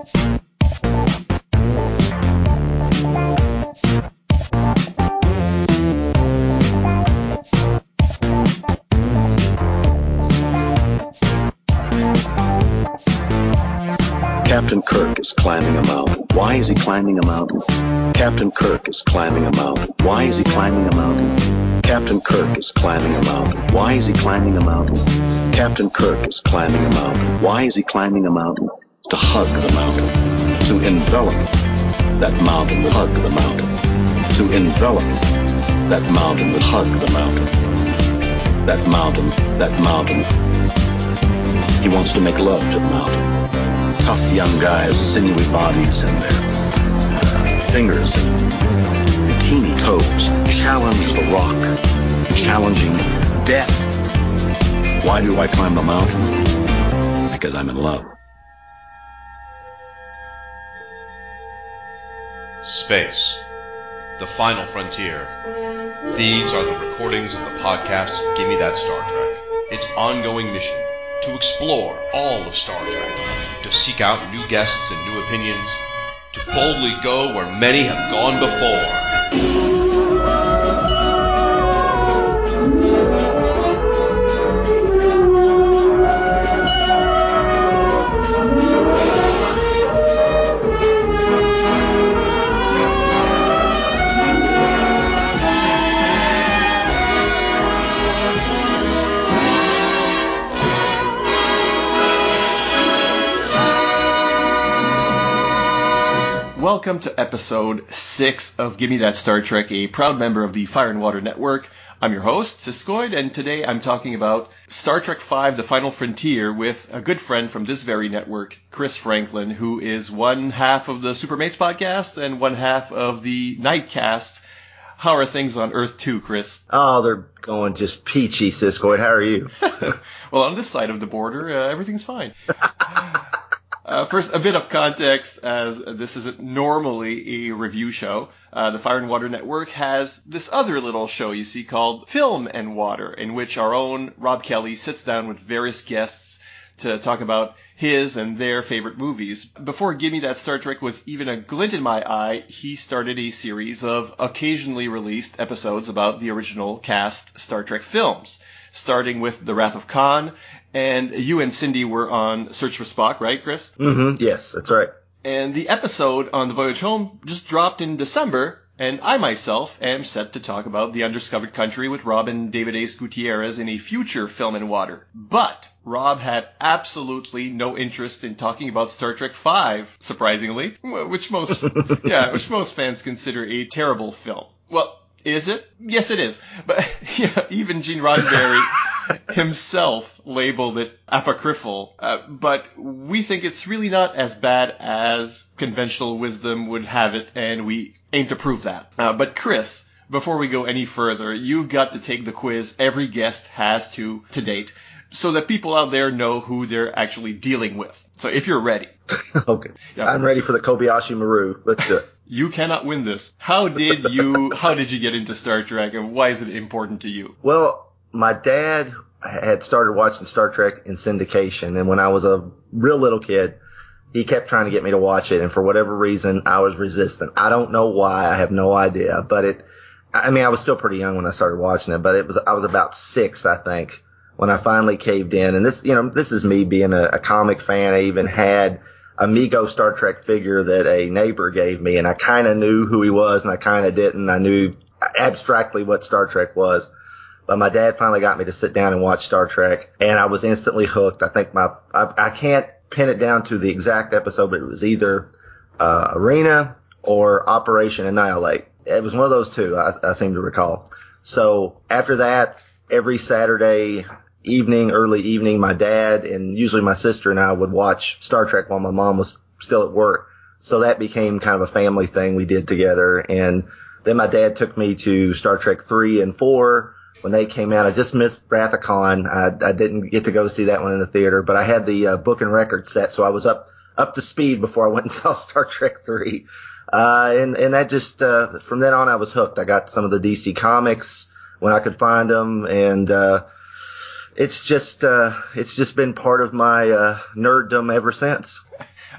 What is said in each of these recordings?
Captain Kirk is climbing a mountain. Why is he climbing a mountain? Captain Kirk is climbing a mountain. Why is he climbing a mountain? Captain Kirk is climbing a mountain. Why is he climbing a mountain? Captain Kirk is climbing a mountain. Why is he climbing a mountain? To hug the mountain. To envelop that mountain hug the mountain. To envelop that mountain hug the mountain. That mountain, that mountain. He wants to make love to the mountain tough young guys, sinewy bodies, and their uh, fingers and bikini toes challenge the rock, challenging death. Why do I climb the mountain? Because I'm in love. Space. The final frontier. These are the recordings of the podcast Give Me That Star Trek. Its ongoing mission to explore all of Star Trek, to seek out new guests and new opinions, to boldly go where many have gone before. Welcome to episode six of Give Me That Star Trek, a proud member of the Fire and Water Network. I'm your host, Siskoid, and today I'm talking about Star Trek V, The Final Frontier with a good friend from this very network, Chris Franklin, who is one half of the Supermates podcast and one half of the Nightcast. How are things on Earth 2, Chris? Oh, they're going just peachy, Siskoid. How are you? well, on this side of the border, uh, everything's fine. Uh, first, a bit of context, as this isn't normally a review show. Uh, the Fire and Water Network has this other little show you see called Film and Water, in which our own Rob Kelly sits down with various guests to talk about his and their favorite movies. Before Give Me That Star Trek was even a glint in my eye, he started a series of occasionally released episodes about the original cast Star Trek films starting with The Wrath of Khan and you and Cindy were on Search for Spock, right, Chris? Mm-hmm. Yes, that's right. And the episode on the voyage home just dropped in December, and I myself am set to talk about the undiscovered country with Rob and David Ace Gutierrez in a future film and water. But Rob had absolutely no interest in talking about Star Trek V, surprisingly, which most yeah, which most fans consider a terrible film. Well, is it? Yes, it is. But yeah, even Gene Roddenberry himself labeled it apocryphal. Uh, but we think it's really not as bad as conventional wisdom would have it, and we aim to prove that. Uh, but Chris, before we go any further, you've got to take the quiz every guest has to to date so that people out there know who they're actually dealing with. So if you're ready. okay. Yeah. I'm ready for the Kobayashi Maru. Let's do it. You cannot win this. How did you how did you get into Star Trek and why is it important to you? Well, my dad had started watching Star Trek in syndication, and when I was a real little kid, he kept trying to get me to watch it, and for whatever reason, I was resistant. I don't know why. I have no idea, but it. I mean, I was still pretty young when I started watching it, but it was I was about six, I think, when I finally caved in. And this, you know, this is me being a, a comic fan. I even had a Mego Star Trek figure that a neighbor gave me, and I kind of knew who he was, and I kind of didn't. I knew abstractly what Star Trek was. But my dad finally got me to sit down and watch Star Trek, and I was instantly hooked. I think my I, I can't pin it down to the exact episode, but it was either uh, Arena or Operation Annihilate. It was one of those two. I, I seem to recall. So after that, every Saturday evening, early evening, my dad and usually my sister and I would watch Star Trek while my mom was still at work. So that became kind of a family thing we did together. And then my dad took me to Star Trek three and four when they came out. I just missed Khan. I, I didn't get to go see that one in the theater, but I had the uh, book and record set, so I was up up to speed before I went and saw Star Trek three. Uh, and and that just uh, from then on I was hooked. I got some of the DC comics when I could find them, and uh, it's just uh, it's just been part of my uh, nerddom ever since.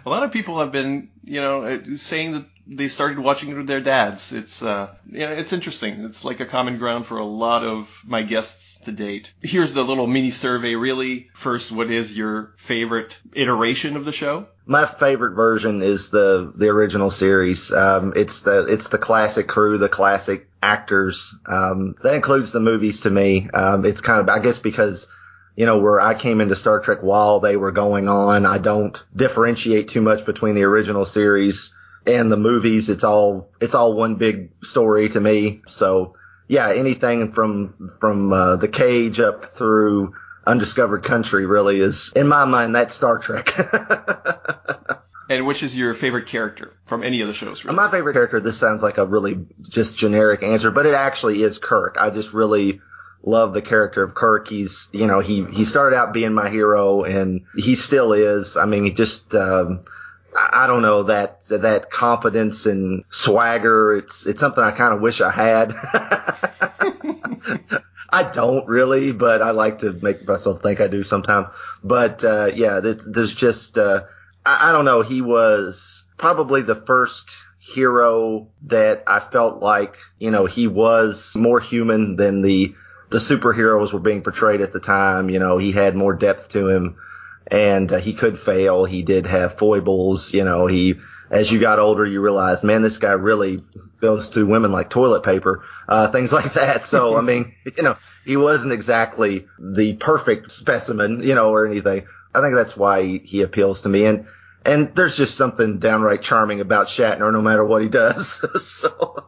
A lot of people have been, you know, uh, saying that they started watching it with their dads. It's uh, you know, it's interesting. It's like a common ground for a lot of my guests to date. Here's the little mini survey. Really, first, what is your favorite iteration of the show? My favorite version is the the original series. Um, it's the it's the classic crew, the classic actors. Um, that includes the movies to me. Um, it's kind of I guess because you know, where I came into Star Trek while they were going on. I don't differentiate too much between the original series and the movies. It's all, it's all one big story to me. So yeah, anything from, from, uh, the cage up through undiscovered country really is, in my mind, that's Star Trek. And which is your favorite character from any of the shows? Really? My favorite character, this sounds like a really just generic answer, but it actually is Kirk. I just really love the character of Kirk. He's, you know, he, he started out being my hero and he still is. I mean, he just, um, I don't know that, that confidence and swagger. It's, it's something I kind of wish I had. I don't really, but I like to make myself think I do sometimes. But, uh, yeah, there's just, uh, I, I don't know. He was probably the first hero that I felt like, you know, he was more human than the, the superheroes were being portrayed at the time. You know, he had more depth to him and uh, he could fail. He did have foibles. You know, he, as you got older, you realized, man, this guy really goes through women like toilet paper, uh, things like that. So, I mean, you know, he wasn't exactly the perfect specimen, you know, or anything. I think that's why he, he appeals to me. And, and there's just something downright charming about Shatner, no matter what he does. so.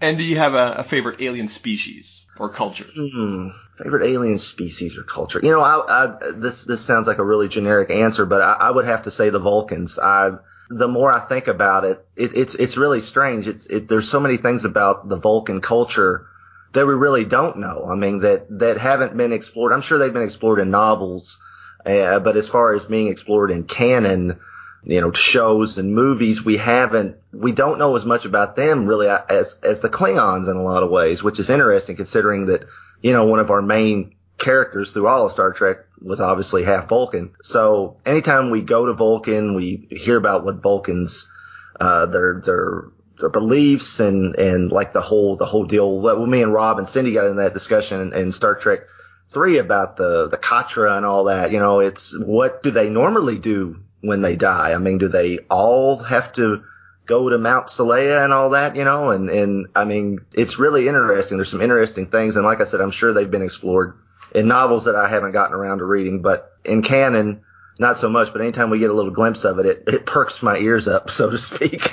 And do you have a, a favorite alien species or culture? Hmm. Favorite alien species or culture? You know, I, I, this this sounds like a really generic answer, but I, I would have to say the Vulcans. I the more I think about it, it it's it's really strange. It's it, there's so many things about the Vulcan culture that we really don't know. I mean, that that haven't been explored. I'm sure they've been explored in novels, uh, but as far as being explored in canon, you know, shows and movies, we haven't, we don't know as much about them really as, as the Klingons in a lot of ways, which is interesting considering that, you know, one of our main characters through all of Star Trek was obviously half Vulcan. So anytime we go to Vulcan, we hear about what Vulcans, uh, their, their, their beliefs and, and like the whole, the whole deal. Well, me and Rob and Cindy got in that discussion in, in Star Trek three about the, the Katra and all that. You know, it's what do they normally do when they die? I mean, do they all have to go to Mount Seleya and all that, you know? And, and I mean, it's really interesting. There's some interesting things. And like I said, I'm sure they've been explored in novels that I haven't gotten around to reading, but in canon, not so much, but anytime we get a little glimpse of it, it, it perks my ears up, so to speak.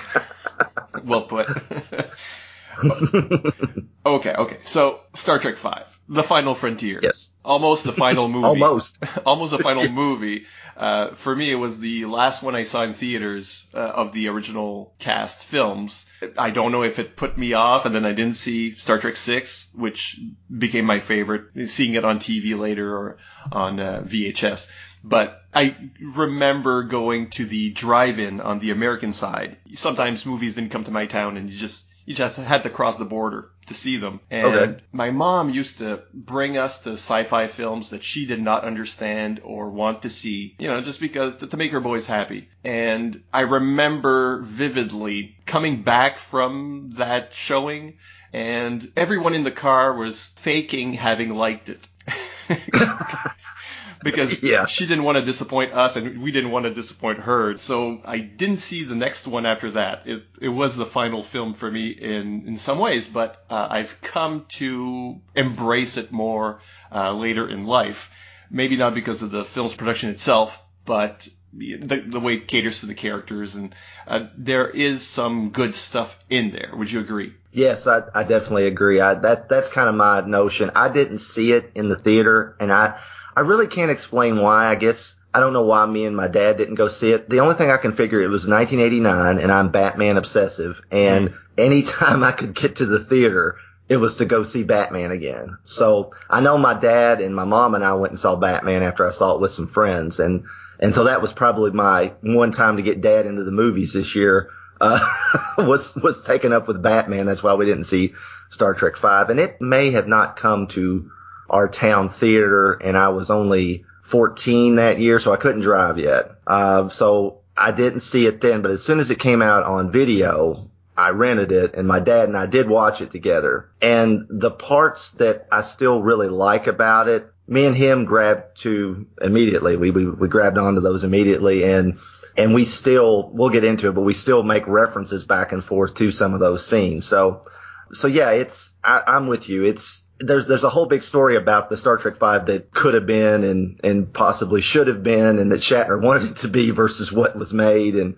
well put. okay, okay. So Star Trek Five, The Final Frontier. Yes. Almost the final movie. Almost. Almost the final movie. Uh, for me, it was the last one I saw in theaters uh, of the original cast films. I don't know if it put me off, and then I didn't see Star Trek Six, which became my favorite. Seeing it on TV later or on uh, VHS. But I remember going to the drive-in on the American side. Sometimes movies didn't come to my town, and you just you just had to cross the border to see them. And Okay. my mom used to bring us to sci-fi films that she did not understand or want to see, you know, just because to, to make her boys happy. And I remember vividly coming back from that showing and everyone in the car was faking having liked it. because Yeah. she didn't want to disappoint us and we didn't want to disappoint her. So I didn't see the next one after that. It it was the final film for me in in some ways, but uh, I've come to embrace it more uh, later in life. Maybe not because of the film's production itself, but the, the way it caters to the characters and uh, there is some good stuff in there. Would you agree? Yes, I, I definitely agree. I, that that's kind of my notion. I didn't see it in the theater, and I I really can't explain why. I guess I don't know why me and my dad didn't go see it. The only thing I can figure it was 1989, and I'm Batman obsessive, and anytime I could get to the theater. It was to go see Batman again. So I know my dad and my mom and I went and saw Batman after I saw it with some friends, and and so that was probably my one time to get dad into the movies this year. Uh, was was taken up with Batman. That's why we didn't see Star Trek Five, and it may have not come to our town theater, and I was only 14 that year, so I couldn't drive yet. Uh, so I didn't see it then, but as soon as it came out on video, I rented it and my dad and I did watch it together. And the parts that I still really like about it, me and him grabbed to immediately. We, we, we grabbed onto those immediately and, and we still, we'll get into it, but we still make references back and forth to some of those scenes. So, so yeah, it's, I, I'm with you. It's, there's there's a whole big story about the Star Trek Five that could have been and and possibly should have been, and that Shatner wanted it to be versus what was made. And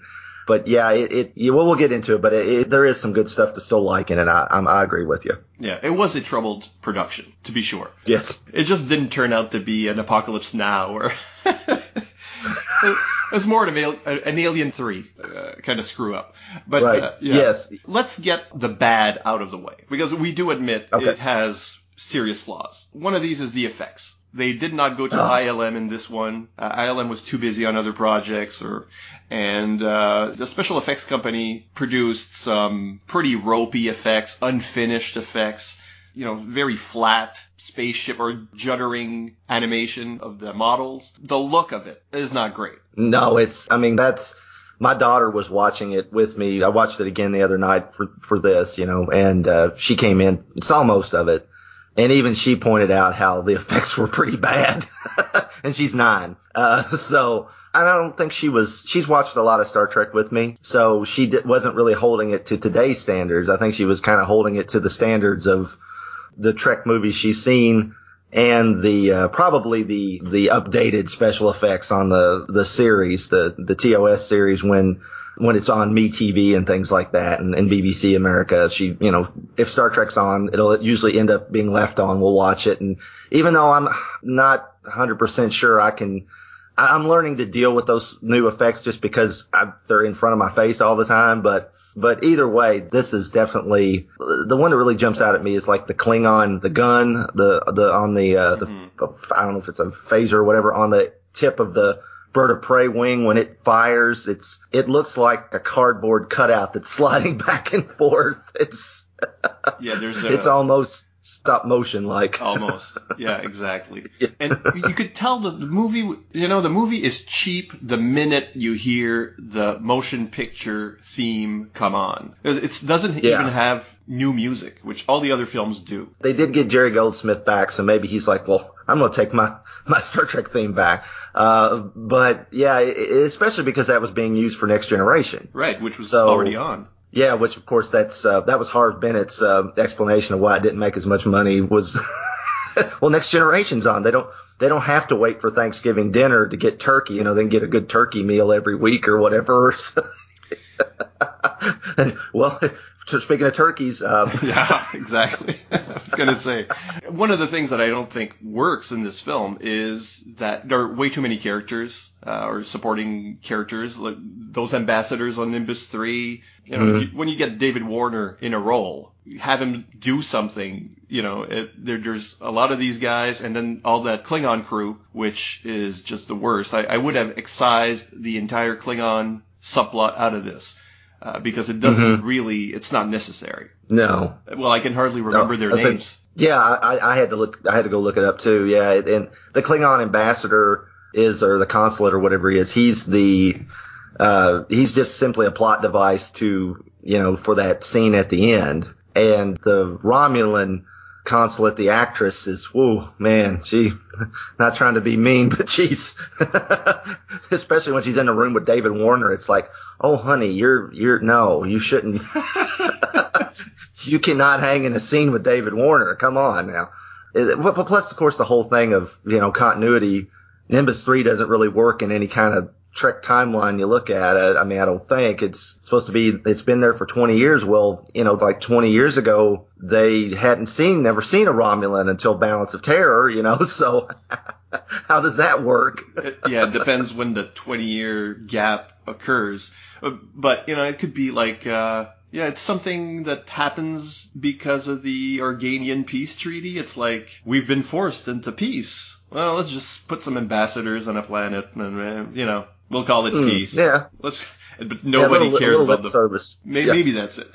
but yeah, it, it yeah, well, we'll get into it, but it, it, there is some good stuff to still like in it. I I'm, I agree with you. Yeah, it was a troubled production, to be sure. Yes, It just didn't turn out to be an Apocalypse Now or. It's more an, an Alien 3 uh, kind of screw up. But Right. uh, yeah. Yes. let's get the bad out of the way because we do admit Okay. it has serious flaws. One of these is the effects. They did not go to. ILM in this one. Uh, ILM was too busy on other projects, or and uh, the special effects company produced some pretty ropey effects, unfinished effects. You know, very flat spaceship or juddering animation of the models. The look of it is not great. No, it's. I mean, that's. My daughter was watching it with me. I watched it again the other night for for this, you know, and uh, she came in, saw most of it, and even she pointed out how the effects were pretty bad. and she's nine, uh, so I don't think she was. She's watched a lot of Star Trek with me, so she di- wasn't really holding it to today's standards. I think she was kind of holding it to the standards of the Trek movies she's seen and the uh, probably the the updated special effects on the the series, the the TOS series when when it's on MeTV and things like that, and, and BBC America. She, you know, if Star Trek's on, it'll usually end up being left on. We'll watch it, and even though I'm not 100% sure I can. I- I'm learning to deal with those new effects just because I, they're in front of my face all the time, but but either way, this is definitely the one that really jumps out at me is like the Klingon, the gun, the the on the uh, the I don't know if it's a phaser or whatever on the tip of the bird of prey wing when it fires. It's it looks like a cardboard cutout that's sliding back and forth. It's Yeah, there's a, it's almost stop motion like. Almost. Yeah, exactly. And you could tell that the movie, you know, the movie is cheap the minute you hear the motion picture theme come on. It doesn't Yeah. even have new music, which all the other films do. They did get Jerry Goldsmith back, so maybe he's like, well, I'm gonna take my my Star Trek theme back. Uh, but yeah, especially because that was being used for Next Generation. Right, which was So- already on. Yeah, which of course that's uh, that was Harve Bennett's uh, explanation of why it didn't make as much money was well, Next Generation's on. They don't they don't have to wait for Thanksgiving dinner to get turkey. You know, they can get a good turkey meal every week or whatever. and well, speaking of turkeys, uh, Yeah, exactly. I was going to say. One of the things that I don't think works in this film is that there are way too many characters, uh, or supporting characters, like those ambassadors on Nimbus 3. You know, you, when you get David Warner in a role, have him do something, you know, it, there, there's a lot of these guys and then all that Klingon crew, which is just the worst. I, I would have excised the entire Klingon subplot out of this. Uh, because it doesn't really, it's not necessary. no, Well, I can hardly remember their I said- names. Yeah, I, I had to look. I had to go look it up too. Yeah, and the Klingon ambassador is, or the consulate, or whatever he is. He's the. Uh, he's just simply a plot device to, you know, for that scene at the end. And the Romulan consulate, the actress is, whoa, man, she, not trying to be mean, but she's, especially when she's in the room with David Warner, it's like, oh, honey, you're, you're, no, you shouldn't, you cannot hang in a scene with David Warner. Come on now. It- But but plus, of course, the whole thing of you know continuity. Nimbus Three doesn't really work in any kind of Trek timeline you look at it. I mean, I don't think it's supposed to be. It's been there for 20 years. Well, you know, like 20 years ago, they hadn't seen, never seen a Romulan until Balance of Terror. You know, so how does that work? Yeah, it depends when the 20 year gap occurs. Uh, But, you know, it could be like, uh, yeah, it's something that happens because of the Organian peace treaty. It's like, we've been forced into peace. Well, let's just put some ambassadors on a planet and, uh, you know, We'll call it peace. Hmm, Yeah. Let's. But nobody yeah, little, cares about the. service. May, Yeah. Maybe that's it.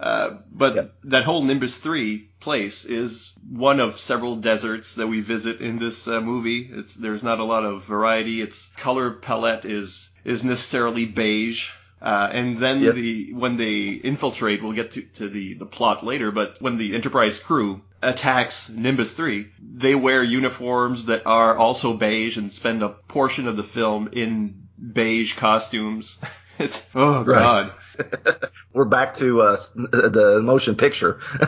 Uh, but Yeah. that whole Nimbus 3 place is one of several deserts that we visit in this uh, movie. It's there's not a lot of variety. Its color palette is is necessarily beige. Uh, and then Yes. the when they infiltrate, we'll get to, to the, the plot later. But when the Enterprise crew attacks Nimbus 3, they wear uniforms that are also beige and spend a portion of the film in beige costumes. it's oh Right. god. We're back to uh, the motion picture.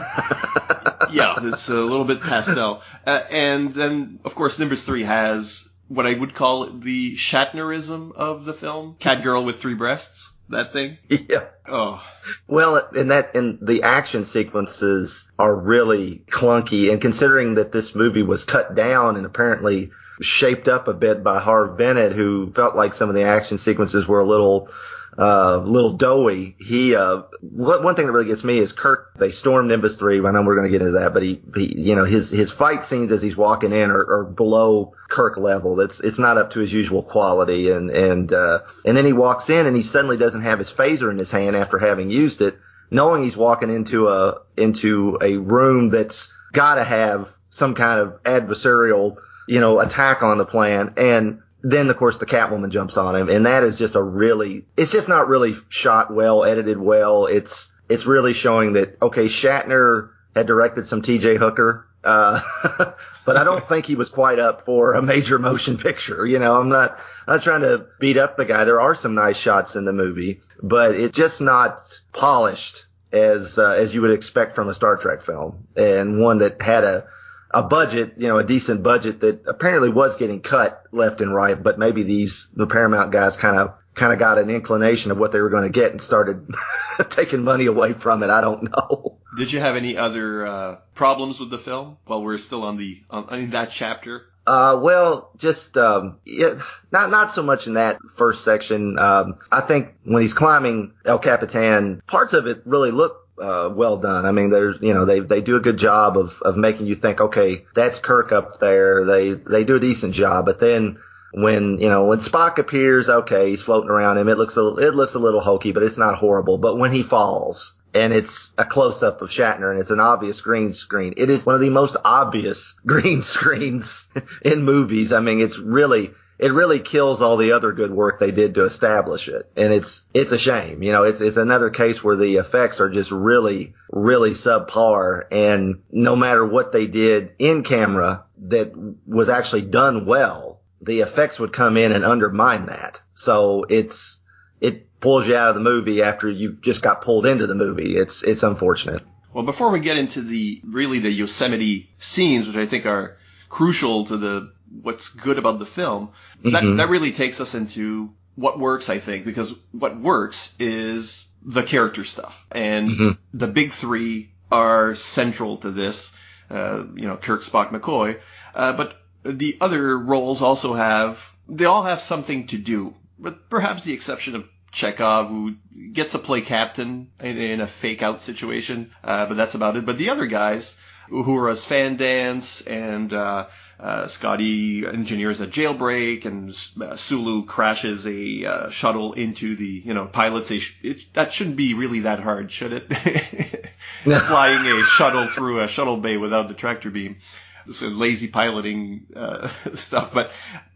yeah, it's a little bit pastel. Uh, and then, of course, Nimbus 3 has what I would call the Shatnerism of the film. Cat girl with three breasts. That thing. yeah. Oh. Well, and that and the action sequences are really clunky. And considering that this movie was cut down and apparently shaped up a bit by Harve Bennett, who felt like some of the action sequences were a little. Uh, little doughy. He, uh, one thing that really gets me is Kirk. They storm Nimbus three. I know we're going to get into that, but he, he, you know, his his fight scenes as he's walking in are, are below Kirk level. It's it's not up to his usual quality. And and uh, and then he walks in and he suddenly doesn't have his phaser in his hand after having used it, knowing he's walking into a into a room that's got to have some kind of adversarial, you know, attack on the plan. And then of course the Catwoman jumps on him, and that is just a really, it's just not really shot well, edited well. It's it's really showing that okay, Shatner had directed some T.J. Hooker. Uh, but I don't think he was quite up for a major motion picture. You know, I'm not, I'm not trying to beat up the guy. There are some nice shots in the movie, but it's just not polished as, uh, as you would expect from a Star Trek film and one that had a, a budget, you know, a decent budget that apparently was getting cut left and right, but maybe these, the Paramount guys kind of, kind of got an inclination of what they were going to get and started taking money away from it. I don't know. Did you have any other uh, problems with the film while we're still on the on, in that chapter? Uh, well, just um, yeah, not not so much in that first section. Um, I think when he's climbing El Capitan, parts of it really look uh, well done. I mean, there's you know they they do a good job of of making you think, okay, that's Kirk up there. They they do a decent job, but then when you know when Spock appears, okay, he's floating around him. It looks a it looks a little hokey, but it's not horrible. But when he falls and it's a close up of Shatner and it's an obvious green screen, it is one of the most obvious green screens in movies. I mean, it's really it really kills all the other good work they did to establish it. And it's, it's a shame. You know, it's, it's another case where the effects are just really, really subpar. And no matter what they did in camera that was actually done well, the effects would come in and undermine that. So it's, it pulls you out of the movie after you've just got pulled into the movie. It's, it's unfortunate. Well, before we get into the really the Yosemite scenes, which I think are crucial to the what's good about the film, that Mhm. that really takes us into what works, I think, because what works is the character stuff, and Mhm. the big three are central to this. Uh, you know, Kirk, Spock, McCoy, uh, but the other roles also have they all have something to do, with perhaps the exception of Chekhov, who gets to play captain in, in a fake out situation, uh, but that's about it. But the other guys, Uhura's fan dance and uh, uh, Scotty engineers a jailbreak, and uh, Sulu crashes a uh, shuttle into the you know pilots a sh- it, that shouldn't be really that hard, should it? Flying a shuttle through a shuttle bay without the tractor beam so lazy piloting uh, stuff, but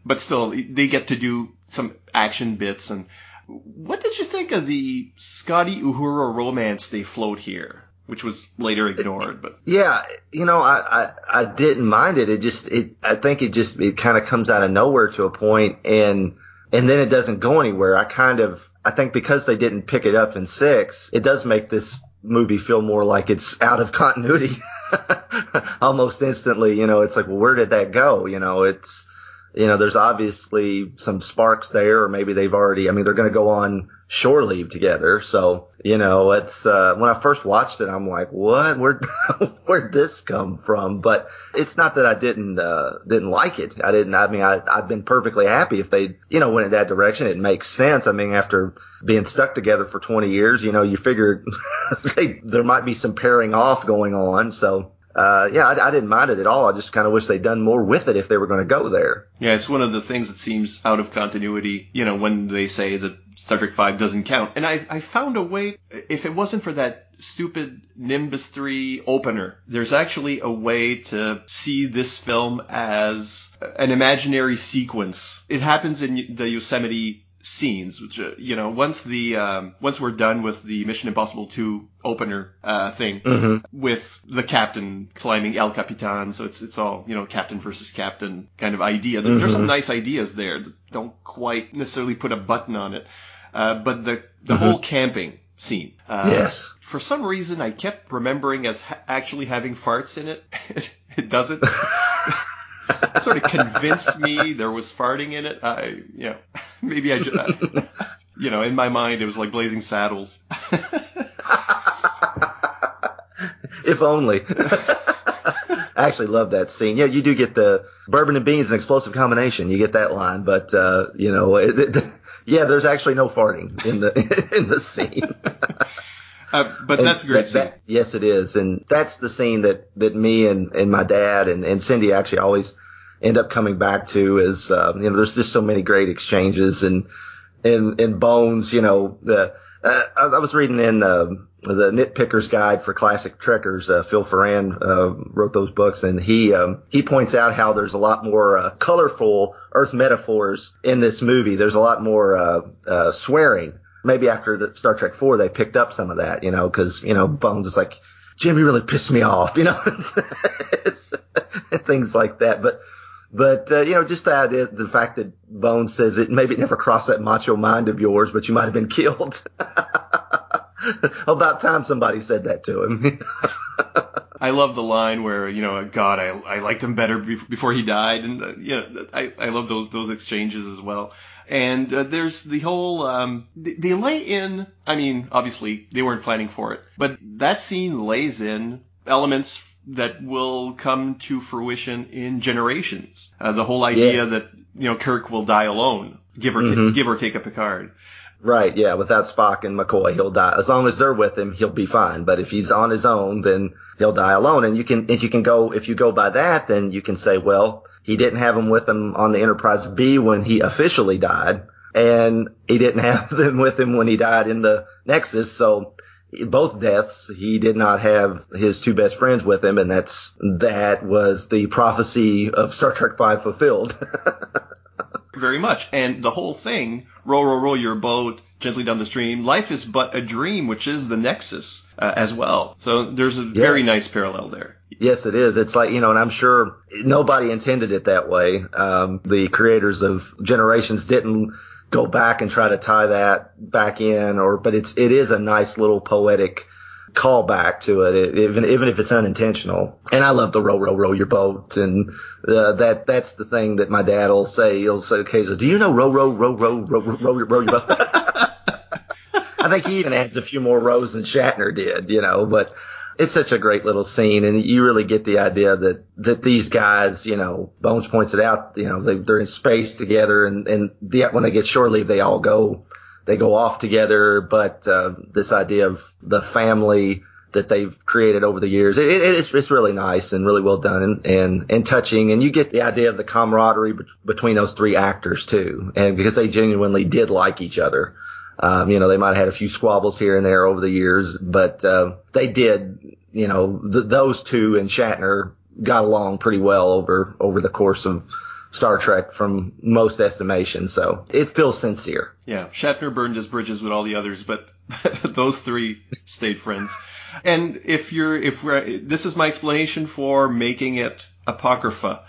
but still they get to do some action bits. And what did you think of the Scotty Uhura romance they float here, which was later ignored? But Yeah, you know, I, I, I didn't mind it. It just, it, I think it just, it kind of comes out of nowhere to a point and, and then it doesn't go anywhere. I kind of, I think because they didn't pick it up in six, it does make this movie feel more like it's out of continuity almost instantly. You know, it's like, well, where did that go? You know, it's, you know, there's obviously some sparks there, or maybe they've already, I mean, they're going to go on shore leave together. So, you know, it's, uh, when I first watched it, I'm like, what? Where, where'd this come from? But it's not that I didn't, uh, didn't like it. I didn't, I mean, I, I've been perfectly happy if they, you know, went in that direction. It makes sense. I mean, after being stuck together for 20 years, you know, you figure they, there might be some pairing off going on. So, uh, yeah, I, I didn't mind it at all. I just kind of wish they'd done more with it if they were going to go there. Yeah, it's one of the things that seems out of continuity, you know, when they say that Star Trek V doesn't count. And I, I found a way, if it wasn't for that stupid Nimbus 3 opener, there's actually a way to see this film as an imaginary sequence. It happens in the Yosemite scenes, which uh, you know, once the um, once we're done with the Mission Impossible 2 opener uh, thing Mm-hmm. with the captain climbing El Capitan, so it's it's all you know, captain versus captain kind of idea. There- There's some nice ideas there that don't quite necessarily put a button on it, uh, but the the whole camping scene. Uh, Yes. For some reason, I kept remembering as ha- actually having farts in it. it doesn't. sort of convinced me there was farting in it. I, you know, maybe I, ju- you know, in my mind it was like Blazing Saddles. If only. I actually love that scene. Yeah, you do get the bourbon and beans, an explosive combination. You get that line, but uh, you know, it, it, yeah, there's actually no farting in the in the scene. Uh, but And that's a great that- scene. that- yes, it is, and that's the scene that that me and and my dad and and Cindy actually always end up coming back to. Is uh, you know, there's just so many great exchanges and and and Bones. You know, the uh, I, I was reading in. Uh, the Nitpicker's Guide for Classic Trekkers, uh, Phil Farrand uh, wrote those books, and he um, he points out how there's a lot more uh, colorful Earth metaphors in this movie. There's a lot more swearing. Maybe after the Star Trek Four, they picked up some of that, you know, because you know Bones is like, Jimmy really pissed me off, you know, things like that. But but uh, you know, just the idea, the fact that Bones says it maybe it never crossed that macho mind of yours, but you might have been killed. About time somebody said that to him. I love the line where you know, God, I, I liked him better before he died, and uh, you know, I, I love those those exchanges as well. And uh, there's the whole um, they, they lay in. I mean, obviously they weren't planning for it, but that scene lays in elements that will come to fruition in generations. Uh, the whole idea Yes. that you know Kirk will die alone, give or ta- Mhm. give or take a Picard. right? Yeah. Without Spock and McCoy, he'll die. As long as they're with him, he'll be fine. But if he's on his own, then he'll die alone. And you can, if you can go, if you go by that, then you can say, well, he didn't have him with him on the Enterprise B when he officially died, and he didn't have them with him when he died in the Nexus. So both deaths, he did not have his two best friends with him, and that's that was the prophecy of Star Trek Five fulfilled. Very much. And the whole thing, row, row, row your boat gently down the stream. Life is but a dream, which is the nexus uh, as well. So there's a very nice parallel there. Yes, it is. It's like, you know, and I'm sure nobody intended it that way. Um, the creators of Generations didn't go back and try to tie that back in or, but it's, it is a nice little poetic callback to it, e- even, even if it's unintentional. And I love the row, row, row your boat. And, uh, that, that's the thing that my dad will say. He'll say occasionally, do you know row, row, row, row, row, row, row your boat? I think he even adds a few more rows than Shatner did, you know, but it's such a great little scene and you really get the idea that, that these guys, you know, Bones points it out, you know, they, they're in space together and, and when they get shore leave, they all go, they go off together. But, uh, this idea of the family that they've created over the years, it, it, it's, it's really nice and really well done and, and, and touching. And you get the idea of the camaraderie bet- between those three actors too. And because they genuinely did like each other. Um, you know, they might have had a few squabbles here and there over the years, but uh, they did. You know, th- those two and Shatner got along pretty well over over the course of Star Trek from most estimations. So it feels sincere. Yeah, Shatner burned his bridges with all the others, but those three stayed friends. And if you're, if we're, this is my explanation for making it apocrypha.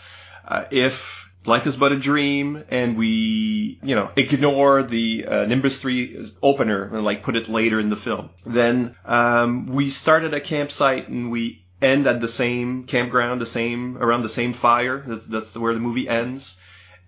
Uh, if life is but a dream and we, you know, ignore the uh, Nimbus 3 opener and like put it later in the film, then um, we start at a campsite and we end at the same campground, the same, around the same fire. That's, that's where the movie ends.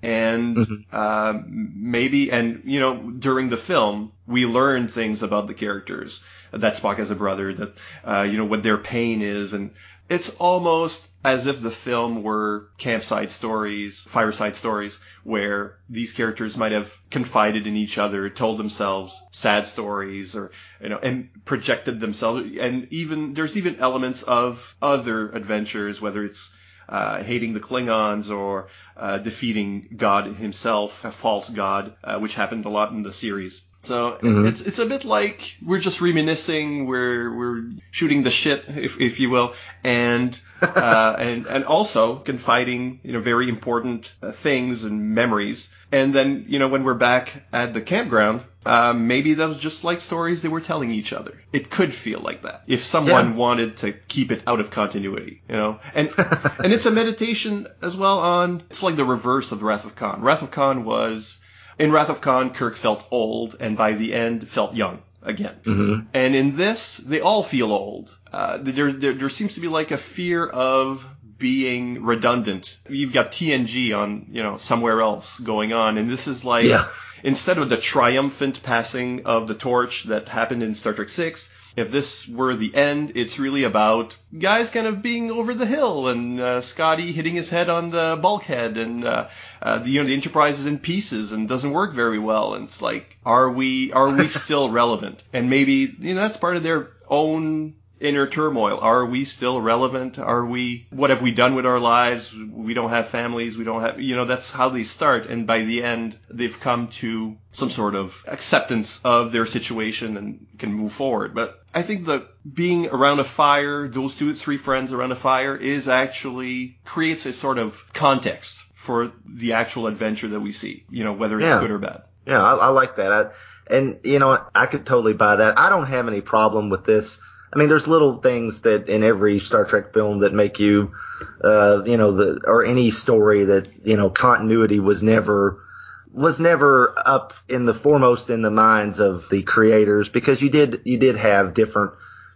And uh, maybe and you know during the film we learn things about the characters that Spock has a brother that uh, you know what their pain is and it's almost as if the film were campsite stories, fireside stories, where these characters might have confided in each other, told themselves sad stories, or you know, and projected themselves. And even there's even elements of other adventures, whether it's uh, hating the Klingons or uh, defeating God himself, a false god, uh, which happened a lot in the series. So Mhm. it's it's a bit like we're just reminiscing, we're we're shooting the shit, if if you will, and uh, and and also confiding you know very important uh, things and memories. And then you know when we're back at the campground, uh, maybe that was just like stories they were telling each other. It could feel like that if someone Yeah. wanted to keep it out of continuity, you know. And and it's a meditation as well on. It's like the reverse of Wrath of Khan. Wrath of Khan was in Wrath of Khan, Kirk felt old, and by the end felt young again. Mhm. And in this, they all feel old. Uh, there, there, there seems to be like a fear of being redundant. You've got TNG on, you know, somewhere else going on, and this is like Yeah. instead of the triumphant passing of the torch that happened in Star Trek Six. If this were the end, it's really about guys kind of being over the hill and uh, Scotty hitting his head on the bulkhead and uh, uh, the, you know the Enterprise is in pieces and doesn't work very well. And it's like, are we are we still relevant? And maybe you know that's part of their own inner turmoil. Are we still relevant? Are we, what have we done with our lives? We don't have families. We don't have, you know, that's how they start. And by the end, they've come to some sort of acceptance of their situation and can move forward. But I think that being around a fire, those two, three friends around a fire is actually creates a sort of context for the actual adventure that we see, you know, whether it's Yeah. good or bad. Yeah, I, I like that. I, and you know. I could totally buy that. I don't have any problem with this. I mean, there's little things that in every Star Trek film that make you, uh, you know, the or any story that you know continuity was never was never up in the foremost in the minds of the creators because you did you did have different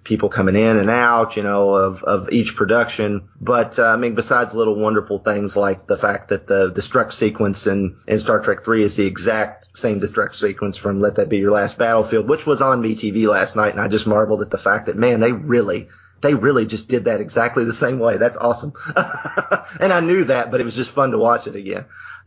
people coming in and out, you know, of, of each production. But, uh, I mean, besides little wonderful things like the fact that the destruct sequence in, in Star Trek 3 is the exact same destruct sequence from Let That Be Your Last Battlefield, which was on MeTV last night. And I just marveled at the fact that, man, they really, they really just did that exactly the same way. That's awesome. and I knew that, but it was just fun to watch it again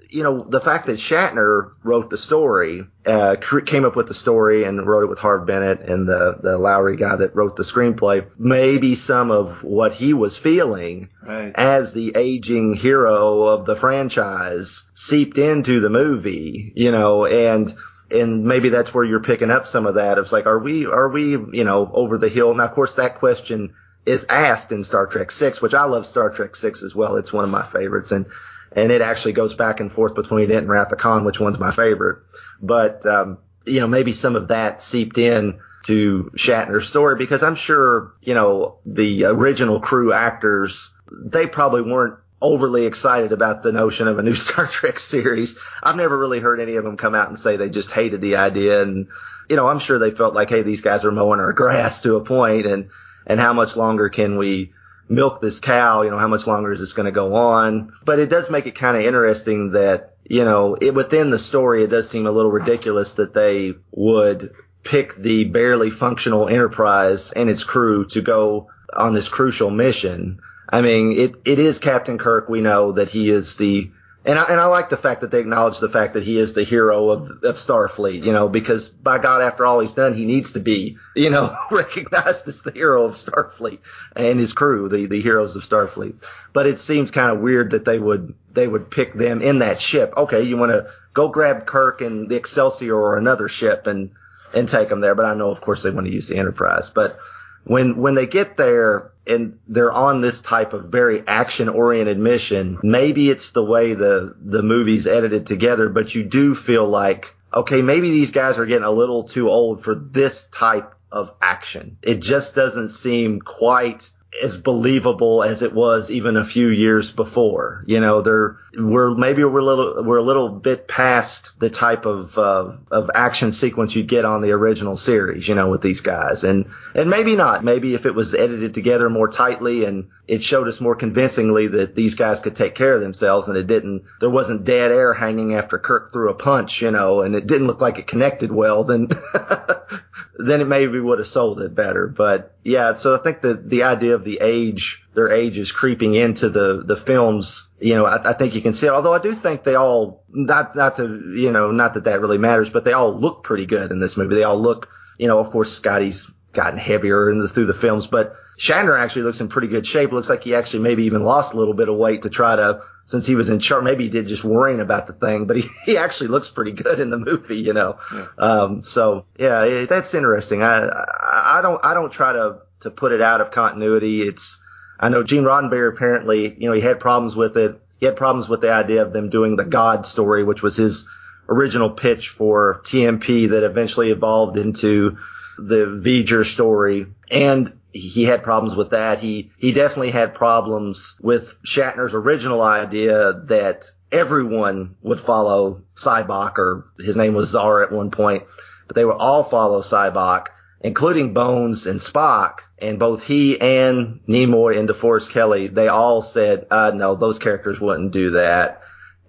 you know, the fact that Shatner wrote the story, uh, came up with the story and wrote it with Harve Bennett and the, the Loughery guy that wrote the screenplay, maybe some of what he was feeling Right. as the aging hero of the franchise seeped into the movie, you know, and, and maybe that's where you're picking up some of that. It's like, are we, are we, you know, over the hill? Now, of course, that question is asked in Star Trek 6, which I love Star Trek 6 as well. It's one of my favorites. And, and it actually goes back and forth between it and Wrath of Khan, which one's my favorite. But, um, you know, maybe some of that seeped in to Shatner's story because I'm sure, you know, the original crew actors, they probably weren't overly excited about the notion of a new Star Trek series. I've never really heard any of them come out and say they just hated the idea. And, you know, I'm sure they felt like, hey, these guys are mowing our grass to a point and, and how much longer can we milk this cow? You know, how much longer is this going to go on? But it does make it kind of interesting that, you know, it, within the story, it does seem a little ridiculous that they would pick the barely functional Enterprise and its crew to go on this crucial mission. I mean, it, it is Captain Kirk. We know that he is the, and I, and I like the fact that they acknowledge the fact that he is the hero of, of Starfleet, you know, because by God, after all he's done, he needs to be, you know, recognized as the hero of Starfleet and his crew, the, the heroes of Starfleet. But it seems kind of weird that they would, they would pick them in that ship. Okay, you want to go grab Kirk and the Excelsior or another ship and, and take them there. But I know, of course, they want to use the Enterprise. But when when they get there and they're on this type of very action oriented mission, maybe it's the way the the movie's edited together, but you do feel like okay, maybe these guys are getting a little too old for this type of action. It just doesn't seem quite as believable as it was even a few years before. You know, they're we're maybe we're a little we're a little bit past the type of uh, of action sequence you'd get on the original series. You know, with these guys, and and maybe not. Maybe if it was edited together more tightly and it showed us more convincingly that these guys could take care of themselves, and it didn't. There wasn't dead air hanging after Kirk threw a punch. You know, and it didn't look like it connected well. Then then it maybe would have sold it better. But yeah, so I think the the idea of the age, their age is creeping into the the films. You know, I, I think you can see it. Although I do think they all not not to you know not that that really matters, but they all look pretty good in this movie. They all look, you know, of course Scotty's gotten heavier in the, through the films, but Shatner actually looks in pretty good shape. Looks like he actually maybe even lost a little bit of weight to try to since he was in charge. Maybe he did just worrying about the thing, but he, he actually looks pretty good in the movie, you know. Yeah. Um, so yeah, it, that's interesting. I, I I don't I don't try to to put it out of continuity. It's I know Gene Roddenberry apparently, you know, he had problems with it. He had problems with the idea of them doing the God story, which was his original pitch for TMP that eventually evolved into the V'ger story. And he had problems with that. He he definitely had problems with Shatner's original idea that everyone would follow Sybok, or his name was Zar at one point, but they would all follow Sybok, including Bones and Spock. And both he and Nimoy and DeForest Kelley, they all said, uh, no, those characters wouldn't do that.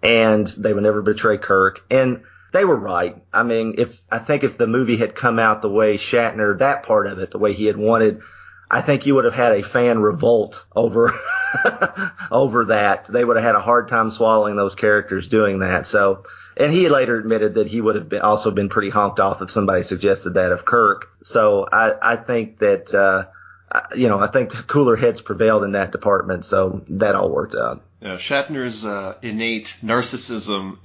And they would never betray Kirk. And they were right. I mean, if, I think if the movie had come out the way Shatner, that part of it, the way he had wanted, I think you would have had a fan revolt over over that. They would have had a hard time swallowing those characters doing that. So, and he later admitted that he would have been, also been pretty honked off if somebody suggested that of Kirk. So I, I think that, uh, you know, I think cooler heads prevailed in that department. So that all worked out. Yeah, Shatner's uh, innate narcissism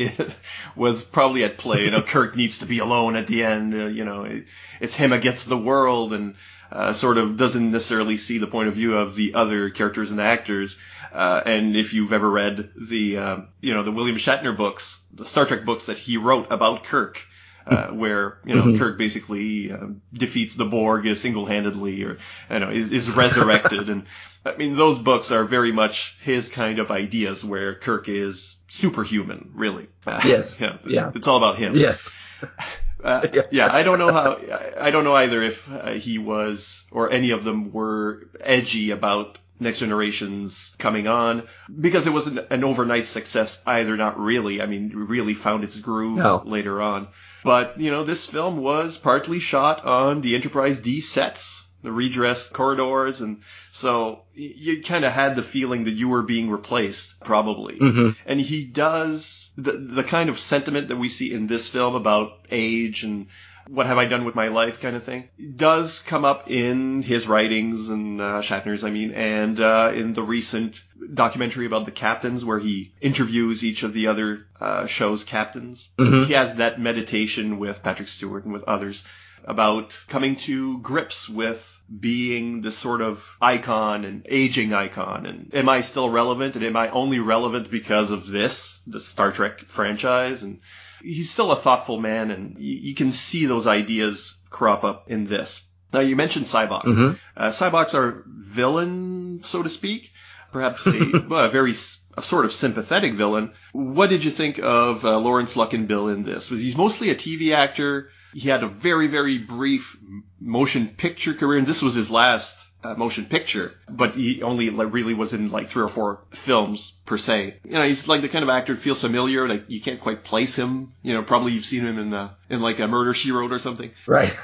was probably at play. You know, Kirk needs to be alone at the end. Uh, you know, it's him against the world, and uh, sort of doesn't necessarily see the point of view of the other characters and actors. Uh, and if you've ever read the, uh, you know, the William Shatner books, the Star Trek books that he wrote about Kirk, uh, where you know mm-hmm. Kirk basically uh, defeats the Borg single-handedly, or you know is, is resurrected, and I mean those books are very much his kind of ideas, where Kirk is superhuman, really. Yes. yeah, yeah. It's all about him. Yes. Uh, yeah, I don't know how. I don't know either if uh, he was or any of them were edgy about Next Generations coming on because it wasn't an overnight success either. Not really. I mean, really found its groove no. later on. But you know, this film was partly shot on the Enterprise D sets the redressed corridors, and so you kind of had the feeling that you were being replaced, probably. Mm-hmm. And he does the the kind of sentiment that we see in this film about age and what have I done with my life kind of thing does come up in his writings and uh, Shatner's, I mean, and uh, in the recent documentary about the captains where he interviews each of the other uh, show's captains. Mm-hmm. He has that meditation with Patrick Stewart and with others about coming to grips with being this sort of icon and aging icon and am I still relevant and am I only relevant because of this, the Star Trek franchise and he's still a thoughtful man and you, you can see those ideas crop up in this. Now you mentioned Sybok. Mm-hmm. Uh, Syboks are villain, so to speak, perhaps a, well, a very a sort of sympathetic villain. What did you think of uh, Lawrence Luckinbill in this? Was he's mostly a TV actor? He had a very, very brief motion picture career, and this was his last uh, motion picture, but he only like, really was in like three or four films per se. You know, he's like the kind of actor feels familiar, like you can't quite place him. You know, probably you've seen him in the in like a Murder She Wrote or something. Right.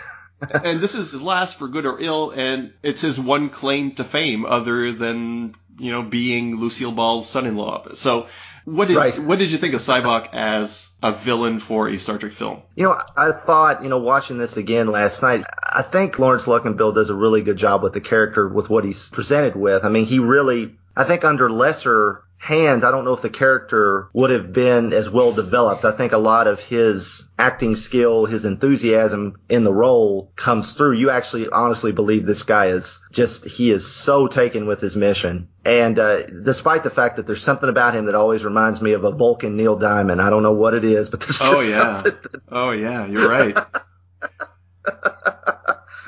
And this is his last for good or ill, and it's his one claim to fame other than you know being Lucille Ball's son-in-law. So what did right. what did you think of Sybok as a villain for a Star Trek film? You know, I thought, you know, watching this again last night, I think Lawrence Luckinbill does a really good job with the character with what he's presented with. I mean, he really I think under lesser hands, I don't know if the character would have been as well developed. I think a lot of his acting skill, his enthusiasm in the role comes through. You actually honestly believe this guy is just, he is so taken with his mission. And, uh, despite the fact that there's something about him that always reminds me of a Vulcan Neil Diamond. I don't know what it is, but there's oh, yeah. That... Oh yeah, you're right.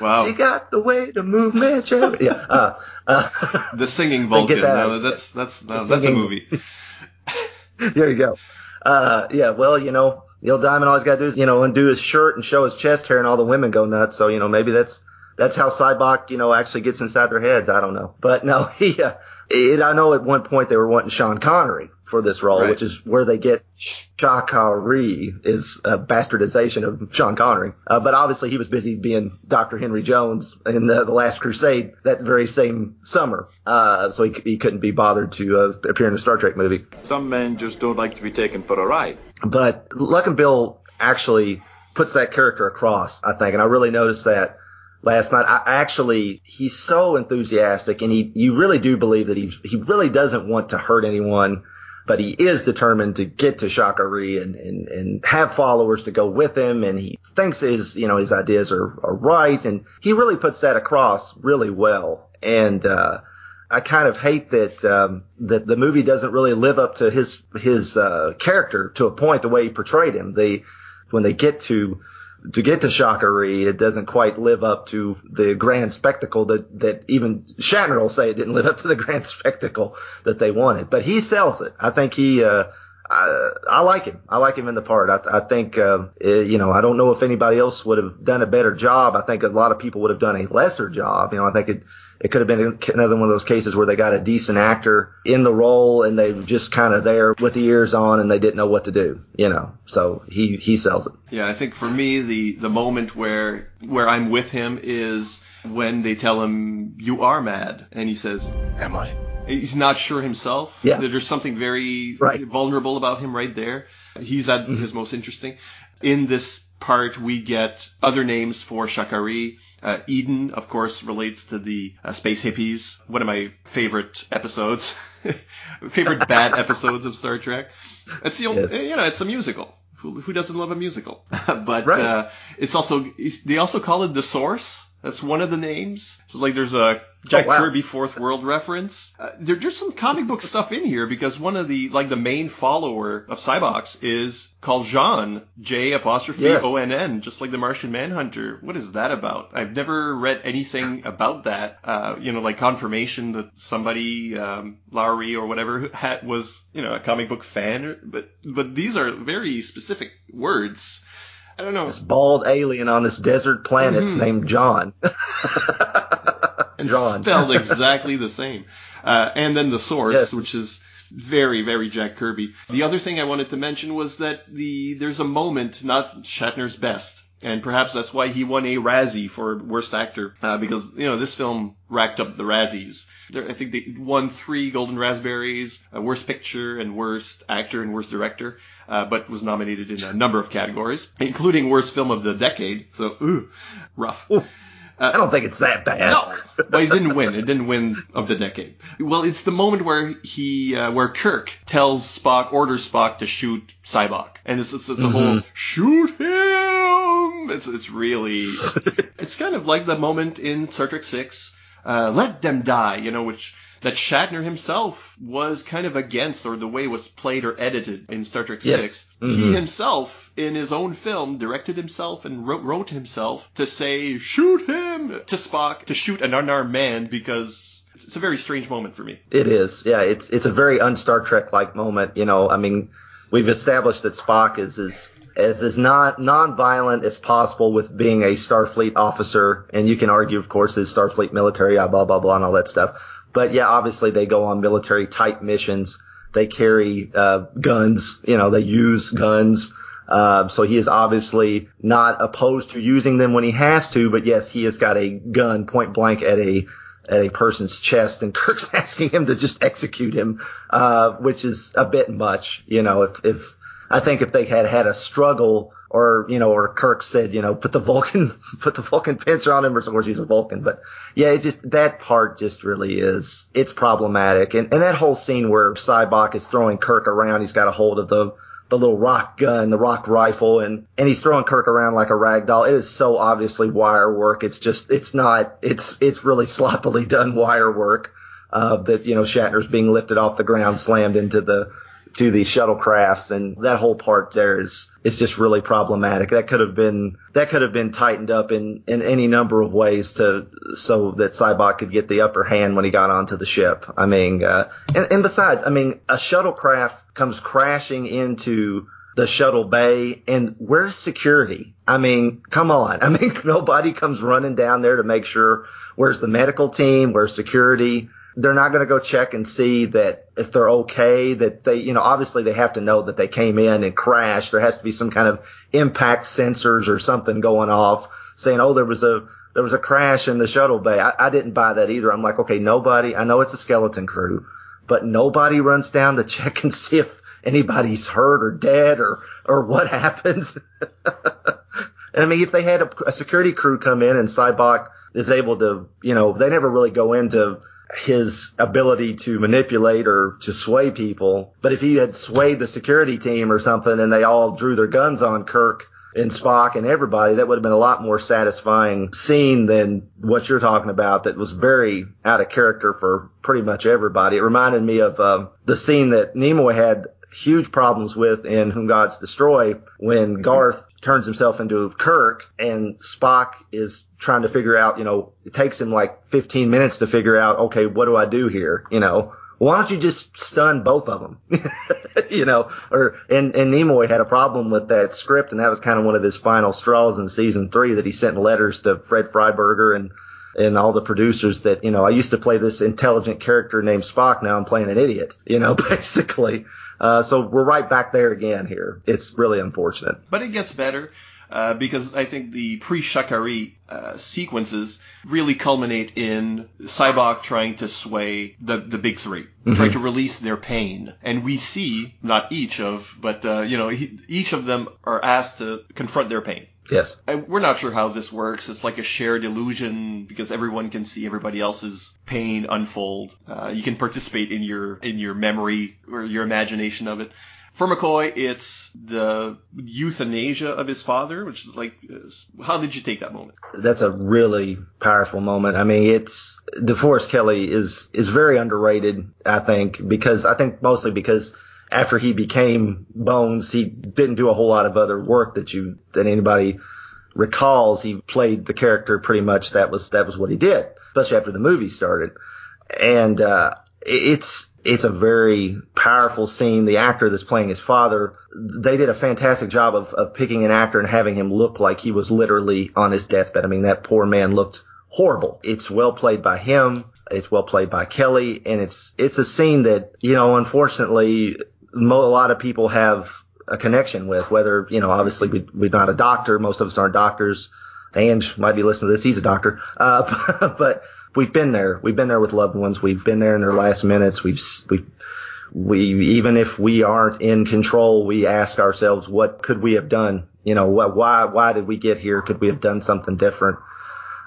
wow. She got the way to move man. Yeah. Uh, uh, the singing Vulcan. That no, that's that's no, that's a movie. there you go. Uh, yeah, well, you know, Neil Diamond always got to do is, you know, undo his shirt and show his chest hair and all the women go nuts. So, you know, maybe that's, that's how Sybok, you know, actually gets inside their heads. I don't know. But no, he, uh, it, I know at one point they were wanting Sean Connery for this role, Right. which is where they get Sha Ka Ree is a bastardization of Sean Connery. Uh, but obviously he was busy being Dr. Henry Jones in the, the Last Crusade that very same summer. Uh, so he, he couldn't be bothered to uh, appear in a Star Trek movie. Some men just don't like to be taken for a ride. But Luckinbill actually puts that character across, I think, and I really noticed that last night. I actually, he's so enthusiastic, and he, you really do believe that he, he really doesn't want to hurt anyone, but he is determined to get to Sha Ka Ree and, and, and have followers to go with him, and he thinks his, you know, his ideas are, are right, and he really puts that across really well. And, uh, I kind of hate that um, that the movie doesn't really live up to his his uh, character to a point the way he portrayed him. They when they get to to get to Sha Ka Ree, it doesn't quite live up to the grand spectacle that that even Shatner will say it didn't live up to the grand spectacle that they wanted. But he sells it. I think he. Uh, I, I like him. I like him in the part. I, I think, uh, eh, you know, I don't know if anybody else would have done a better job. I think a lot of people would have done a lesser job. You know, I think it, it could have been another one of those cases where they got a decent actor in the role and they just kind of there with the ears on and they didn't know what to do, you know. So he, he sells it. Yeah, I think for me the the moment where where I'm with him is when they tell him you are mad and he says Am I? he's not sure himself. Yeah. There's something very Right. vulnerable about him right there. He's at mm-hmm. his most interesting. In this part, we get other names for Sha Ka Ree. Uh, Eden, of course, relates to the uh, space hippies. One of my favorite episodes, favorite bad episodes of Star Trek. It's the only, Yes. you know, it's a musical. Who, who doesn't love a musical? but Right. uh, it's also they also call it the Source. That's one of the names. So like, there's a Jack Oh, wow. Kirby Fourth World reference. Uh, there, there's some comic book stuff in here because one of the like the main follower of Sybok's is called Jean J apostrophe Yes. O N N, just like the Martian Manhunter. What is that about? I've never read anything about that. Uh, you know, like confirmation that somebody um, Loughery or whatever had was you know a comic book fan. But but these are very specific words. I don't know. This bald alien on this desert planet's named John. and John. spelled exactly the same. Uh, and then the source, Yes. which is very, very Jack Kirby. The other thing I wanted to mention was that the there's a moment, not Shatner's best, and perhaps that's why he won a Razzie for worst actor, uh, because you know this film racked up the Razzies. There, I think they won three Golden Raspberries, uh, worst picture and worst actor and worst director, uh, but was nominated in a number of categories, including worst film of the decade. So, ooh, rough. I don't think it's that bad. No, but it didn't win. It didn't win of the decade. Well, it's the moment where he, uh, where Kirk tells Spock, orders Spock to shoot Sybok, and it's it's, it's a whole shoot him. It's it's really, it's kind of like the moment in Star Trek Six, uh, let them die, you know, which that Shatner himself was kind of against, or the way it was played or edited in Star Trek Yes. 6 He himself, in his own film, directed himself and wrote, wrote himself to say, shoot him to Spock, to shoot an unarmed man, because it's, it's a very strange moment for me. It is. Yeah, it's it's a very un Star Trek like moment. You know, I mean, we've established that Spock is as as as not non-violent as possible with being a Starfleet officer, and you can argue, of course, his Starfleet military, uh, blah blah blah, and all that stuff. But yeah, obviously they go on military type missions. They carry uh, guns. You know, they use guns. Uh, so he is obviously not opposed to using them when he has to, but yes, he has got a gun point blank at a at a person's chest, and Kirk's asking him to just execute him, uh, which is a bit much. You know, if if I think if they had had a struggle, or you know, or Kirk said, you know, put the Vulcan put the Vulcan pincher on him, or of course he's a Vulcan, but yeah, it just that part just really is it's problematic, and and that whole scene where Sybok is throwing Kirk around, he's got a hold of the the little rock gun, the rock rifle, and and he's throwing Kirk around like a rag doll. It is so obviously wire work. It's just it's not it's it's really sloppily done wire work. Uh, that you know Shatner's being lifted off the ground, slammed into the to the shuttlecrafts, and that whole part there is is just really problematic. That could have been that could have been tightened up in in any number of ways to so that Sybok could get the upper hand when he got onto the ship. I mean, uh, and, and besides, I mean, a shuttlecraft comes crashing into the shuttle bay and where's security? I mean, come on. I mean, nobody comes running down there to make sure where's the medical team, where's security. they're not going to go check and see that if they're okay, that they, you know, obviously they have to know that they came in and crashed. There has to be some kind of impact sensors or something going off saying, oh, there was a, there was a crash in the shuttle bay. I, I didn't buy that either. I'm like, okay, nobody, I know it's a skeleton crew, but nobody runs down to check and see if anybody's hurt or dead or, or what happens. and I mean, if they had a, a security crew come in and Sybok is able to, you know, they never really go into his ability to manipulate or to sway people. But if he had swayed the security team or something and they all drew their guns on Kirk and Spock and everybody, that would have been a lot more satisfying scene than what you're talking about that was very out of character for pretty much everybody. It reminded me of uh, the scene that Nimoy had huge problems with in Whom Gods Destroy when Garth turns himself into Kirk and Spock is trying to figure out, you know, it takes him like 15 minutes to figure out, okay, what do I do here? You know, why don't you just stun both of them? you know, or, and, and Nimoy had a problem with that script and that was kind of one of his final straws in season three that he sent letters to Fred Freiberger and, and all the producers that, you know, I used to play this intelligent character named Spock. Now I'm playing an idiot, you know, basically. Uh, so we're right back there again here. It's really unfortunate. But it gets better. Uh, because I think the pre-Sha Ka Ree uh, sequences really culminate in Sybok trying to sway the the big 3 mm-hmm. trying to release their pain, and we see not each of, but uh, you know, he, each of them are asked to confront their pain. Yes. And we're not sure how this works. It's like a shared illusion because everyone can see everybody else's pain unfold. Uh, you can participate in your in your memory or your imagination of it. For McCoy, it's the euthanasia of his father, which is like, how did you take that moment? That's a really powerful moment. I mean, it's DeForest Kelley is is very underrated. I think because I think mostly because after he became Bones, he didn't do a whole lot of other work that you that anybody recalls. He played the character pretty much. That was that was what he did, especially after the movie started. And uh, it's it's a very powerful scene. The actor that's playing his father, they did a fantastic job of, of picking an actor and having him look like he was literally on his deathbed. I mean, that poor man looked horrible. It's well played by him. It's well played by Kelley, and it's it's a scene that you know, unfortunately, mo- a lot of people have a connection with. Whether you know, obviously, we, we're not a doctor. Most of us aren't doctors. Ange might be listening to this. He's a doctor, uh, but we've been there. We've been there with loved ones. We've been there in their last minutes. We've we we even if we aren't in control, we ask ourselves, what could we have done? You know, what, why why did we get here? Could we have done something different?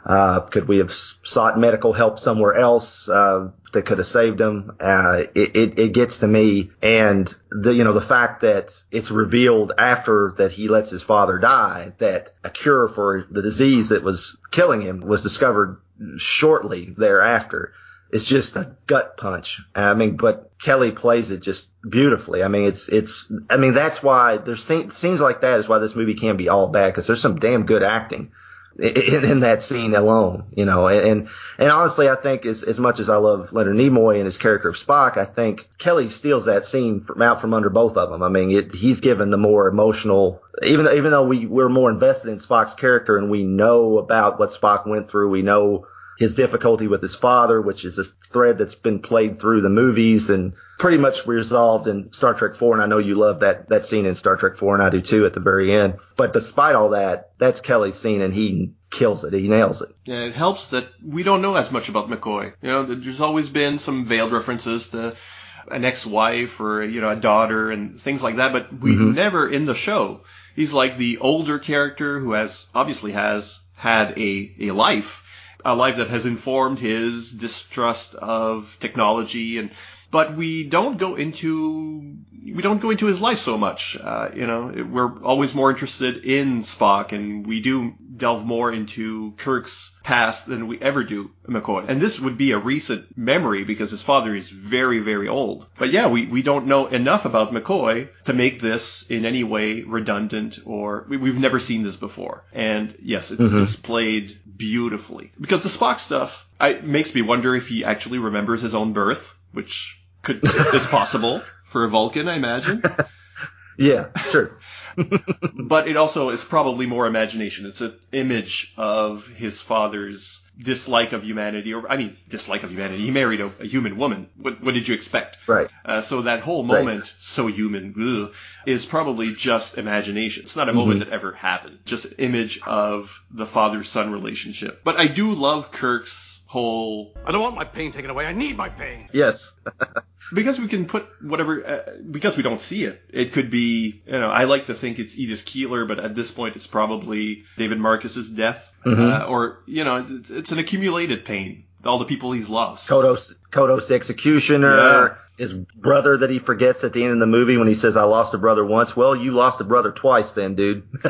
Uh, could we have sought medical help somewhere else uh, that could have saved him? Uh, it, it, it gets to me, and the you know the fact that it's revealed after that he lets his father die that a cure for the disease that was killing him was discovered shortly thereafter. It's just a gut punch. I mean, but Kelley plays it just beautifully. I mean, it's, it's, I mean, that's why there's scenes like that is why this movie can be all bad because there's some damn good acting in, in, that scene alone, you know, and, and honestly, I think as, as much as I love Leonard Nimoy and his character of Spock, I think Kelley steals that scene from out from under both of them. I mean, it, he's given the more emotional, even, even though we, we're more invested in Spock's character and we know about what Spock went through, we know his difficulty with his father, which is a thread that's been played through the movies and pretty much resolved in Star Trek 4. And I know you love that, that scene in Star Trek 4 and I do too at the very end. But despite all that, that's Kelley's scene and he kills it. He nails it. Yeah, it helps that we don't know as much about McCoy. You know, there's always been some veiled references to an ex-wife or you know a daughter and things like that, but we mm-hmm. never in the show. He's like the older character who has obviously has had a a life a life that has informed his distrust of technology and but we don't go into we don't go into his life so much. Uh, you know, we're always more interested in Spock, and we do delve more into Kirk's past than we ever do McCoy. And this would be a recent memory because his father is very, very old. But yeah, we, we don't know enough about McCoy to make this in any way redundant or we, have never seen this before. And yes, it's, mm-hmm. it's played beautifully because the Spock stuff I, makes me wonder if he actually remembers his own birth, which could is possible for a Vulcan, I imagine. Yeah, sure. but it also is probably more imagination. It's an image of his father's dislike of humanity, or I mean, dislike of humanity. He married a, a human woman. What, what, did you expect? Right. Uh, so that whole moment, right. so human, ugh, is probably just imagination. It's not a moment mm-hmm. that ever happened. Just image of the father-son relationship. But I do love Kirk's whole. I don't want my pain taken away. I need my pain. Yes. because we can put whatever uh, because we don't see it. It could be you know I like to think it's Edith Keeler, but at this point it's probably David Marcus's death, mm-hmm. uh, or you know it's, it's, an accumulated pain. All the people he's lost. Kodos, Kodos executioner. Yeah. His brother that he forgets at the end of the movie when he says, I lost a brother once. Well, you lost a brother twice then, dude.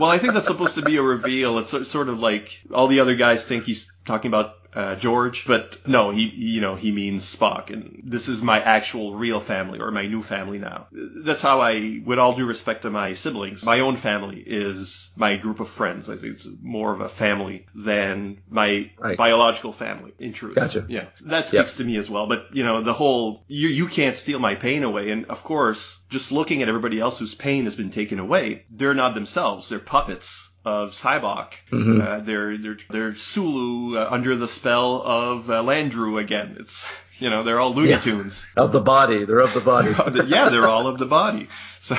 well, I think that's supposed to be a reveal. It's sort of like all the other guys think he's talking about uh, George, but no, he, you know, he means Spock, and this is my actual real family or my new family now. That's how I, with all due respect to my siblings, my own family is my group of friends. I think it's more of a family than my right. biological family, in truth. Gotcha. Yeah, that speaks yep. to me as well. But you know, the whole you you can't steal my pain away, and of course, just looking at everybody else whose pain has been taken away, they're not themselves; they're puppets of Sybok. Mm-hmm. Uh, they're they're they're Sulu uh, under the spell of uh, Landru again. It's you know they're all Looney yeah. Tunes of the body. They're of the body. yeah, they're all of the body. So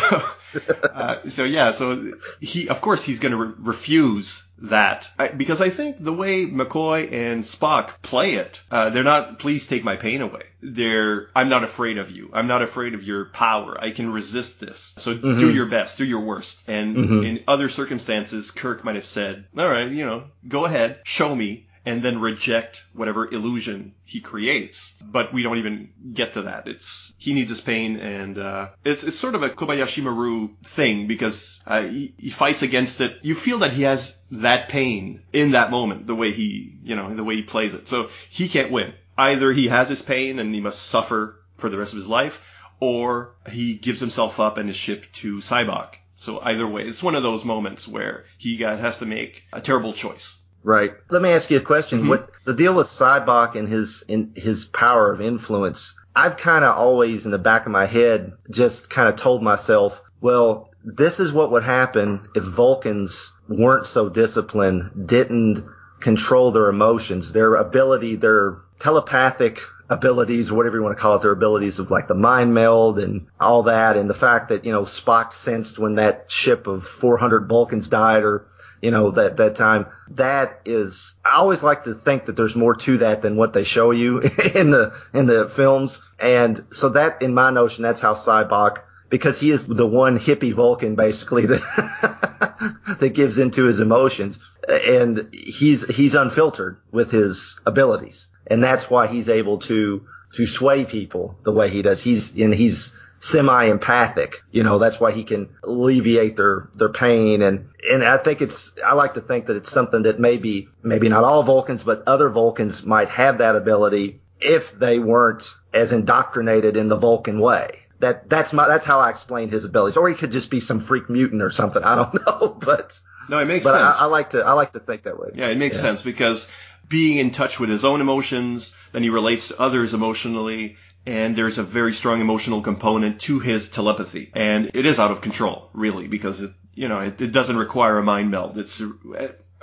uh, so yeah, so he of course he's going to re- refuse that I, because I think the way McCoy and Spock play it, uh, they're not. Please take my pain away. They're. I'm not afraid of you. I'm not afraid of your power. I can resist this. So mm-hmm. do your best. Do your worst. And mm-hmm. in other circumstances, Kirk might have said, "All right, you know, go ahead, show me." And then reject whatever illusion he creates. But we don't even get to that. It's he needs his pain, and uh, it's it's sort of a Kobayashi Maru thing because uh, he, he fights against it. You feel that he has that pain in that moment, the way he you know the way he plays it. So he can't win. Either he has his pain and he must suffer for the rest of his life, or he gives himself up and is shipped to Sybok. So either way, it's one of those moments where he has to make a terrible choice. Right. Let me ask you a question. Mm-hmm. What the deal with Sybok and his in, his power of influence? I've kind of always in the back of my head just kind of told myself, well, this is what would happen if Vulcans weren't so disciplined, didn't control their emotions, their ability, their telepathic abilities, whatever you want to call it, their abilities of like the mind meld and all that, and the fact that, you know, Spock sensed when that ship of 400 Vulcans died or you know, that, that time. That is, I always like to think that there's more to that than what they show you in the, in the films. And so that, in my notion, that's how Sybok, because he is the one hippie Vulcan basically that, that gives into his emotions. And he's, he's unfiltered with his abilities. And that's why he's able to, to sway people the way he does. He's, and he's, semi-empathic. You know, that's why he can alleviate their, their pain. And, and I think it's, I like to think that it's something that maybe, maybe not all Vulcans, but other Vulcans might have that ability if they weren't as indoctrinated in the Vulcan way. That, that's my, that's how I explain his abilities. Or he could just be some freak mutant or something. I don't know, but. No, it makes but sense. I, I, like to I like to think that way. Yeah, it makes yeah. sense because being in touch with his own emotions, then he relates to others emotionally, and there's a very strong emotional component to his telepathy. And it is out of control, really, because it, you know, it, it doesn't require a mind meld. It's,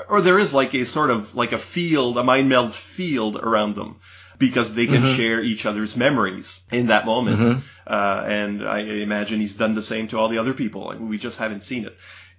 or there is like a sort of, like a field, a mind meld field around them because they can mm-hmm. share each other's memories in that moment. Mm-hmm. Uh, and I imagine he's done the same to all the other people. we just haven't seen it.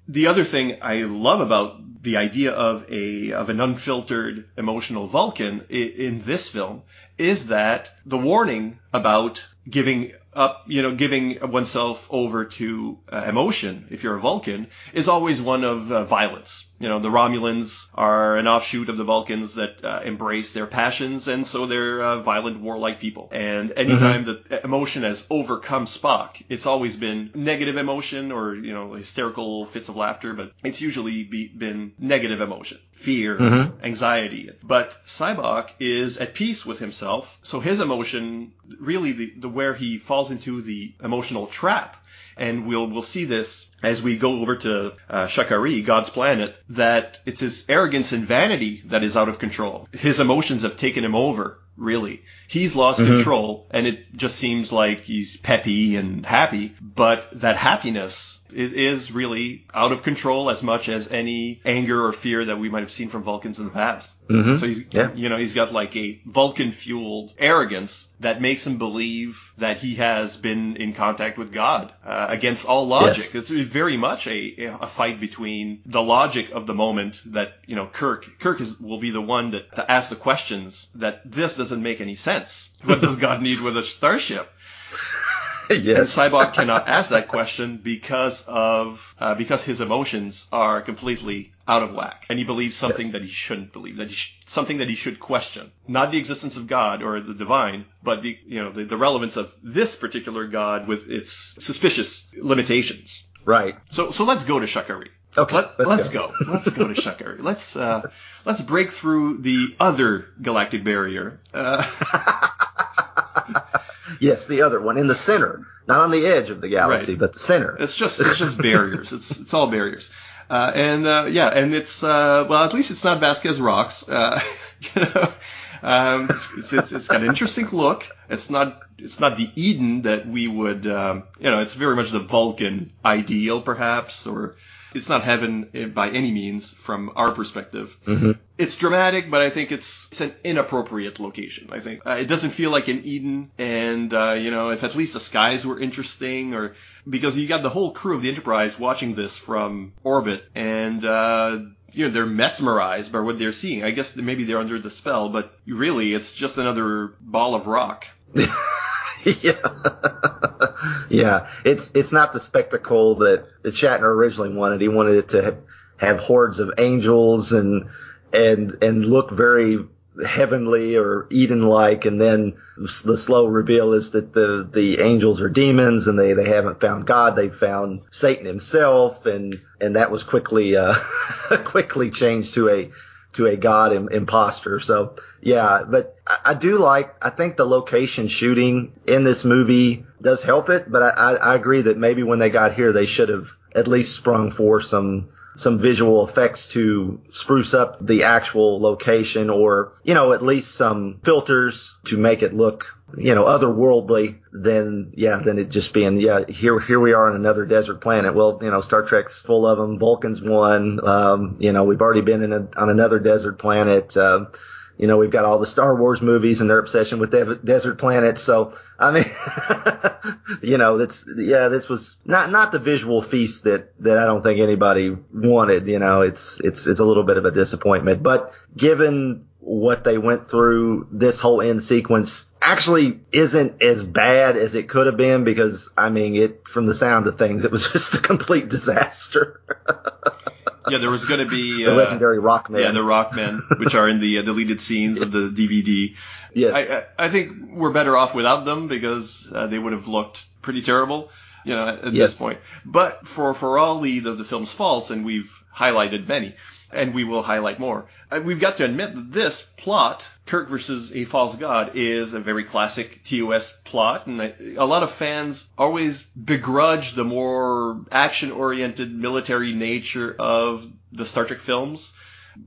The other thing I love about the idea of a of an unfiltered emotional Vulcan in, in this film is that the warning about giving up, you know, giving oneself over to uh, emotion, if you're a Vulcan, is always one of uh, violence. You know, the Romulans are an offshoot of the Vulcans that uh, embrace their passions, and so they're uh, violent, warlike people. And anytime mm-hmm. that emotion has overcome Spock, it's always been negative emotion or, you know, hysterical fits of laughter, but it's usually be, been negative emotion, fear, mm-hmm. anxiety. But Sybok is at peace with himself, so his emotion, really the, the where he falls into the emotional trap and we'll we'll see this as we go over to uh, Sha Ka Ree, God's planet, that it's his arrogance and vanity that is out of control. His emotions have taken him over really. He's lost control, and it just seems like he's peppy and happy, but that happiness is really out of control as much as any anger or fear that we might have seen from Vulcans in the past. So he's, Yeah. you know, he's got like a Vulcan-fueled arrogance that makes him believe that he has been in contact with God uh, against all logic. It's very much a, a fight between the logic of the moment that you know Kirk Kirk is will be the one that to ask the questions that this doesn't make any sense. What does God need with a starship? And yes. Sybok cannot ask that question because of uh, because his emotions are completely out of whack, and he believes something that he shouldn't believe, that he sh- something that he should question, not the existence of God or the divine, but the you know the, the relevance of this particular God with its suspicious limitations. Right. So so let's go to Sha Ka Ree. Okay, Let, let's let's go. go. Let's go to Sha Ka Ree. Let's uh, let's break through the other galactic barrier. Uh, Yes, the other one in the center, not on the edge of the galaxy, Right. but the center. It's just it's just barriers. It's it's all barriers. Uh, and uh, yeah, and it's uh, well, at least it's not Vasquez rocks. Uh, you know, um, it's, it's, it's it's got an interesting look. It's not it's not the Eden that we would um, you know. It's very much the Vulcan ideal, perhaps, or it's not heaven eh, by any means from our perspective. It's dramatic, but I think it's it's an inappropriate location. I think uh, it doesn't feel like an Eden, and uh, you know, if at least the skies were interesting, or because you got the whole crew of the Enterprise watching this from orbit, and uh, you know they're mesmerized by what they're seeing. I guess maybe they're under the spell, but really, it's just another ball of rock. yeah, yeah. It's it's not the spectacle that, that Shatner originally wanted. He wanted it to have, have hordes of angels and and and look very heavenly or Eden-like, and then the slow reveal is that the the angels are demons and they they haven't found God. They've found Satan himself, and and that was quickly uh, quickly changed to a to a god Im- imposter. So yeah, but I, I do like. I think the location shooting in this movie does help it. But I, I, I agree that maybe when they got here, they should have at least sprung for some some visual effects to spruce up the actual location, or you know, at least some filters to make it look you know otherworldly. Than yeah, than it just being yeah. Here here we are on another desert planet. Well, you know, Star Trek's full of them. Vulcan's one. Um, you know, we've already been in a, on another desert planet. Uh, you know, we've got all the Star Wars movies and their obsession with desert planets. So, I mean, you know, that's, yeah, this was not, not the visual feast that, that I don't think anybody wanted. You know, it's, it's, it's a little bit of a disappointment, but given what they went through, this whole end sequence actually isn't as bad as it could have been because, I mean, it, from the sound of things, it was just a complete disaster. Yeah, there was going to be the uh, legendary Rockman. Yeah, the Rockmen, which are in the uh, deleted scenes of the DVD. Yeah, I, I, I think we're better off without them because uh, they would have looked pretty terrible, you know, at Yes. this point. But for for all the the, the film's faults, and we've highlighted many, and we will highlight more. Uh, we've got to admit that this plot, Kirk versus a false god, is a very classic TOS plot, and a lot of fans always begrudge the more action-oriented military nature of the Star Trek films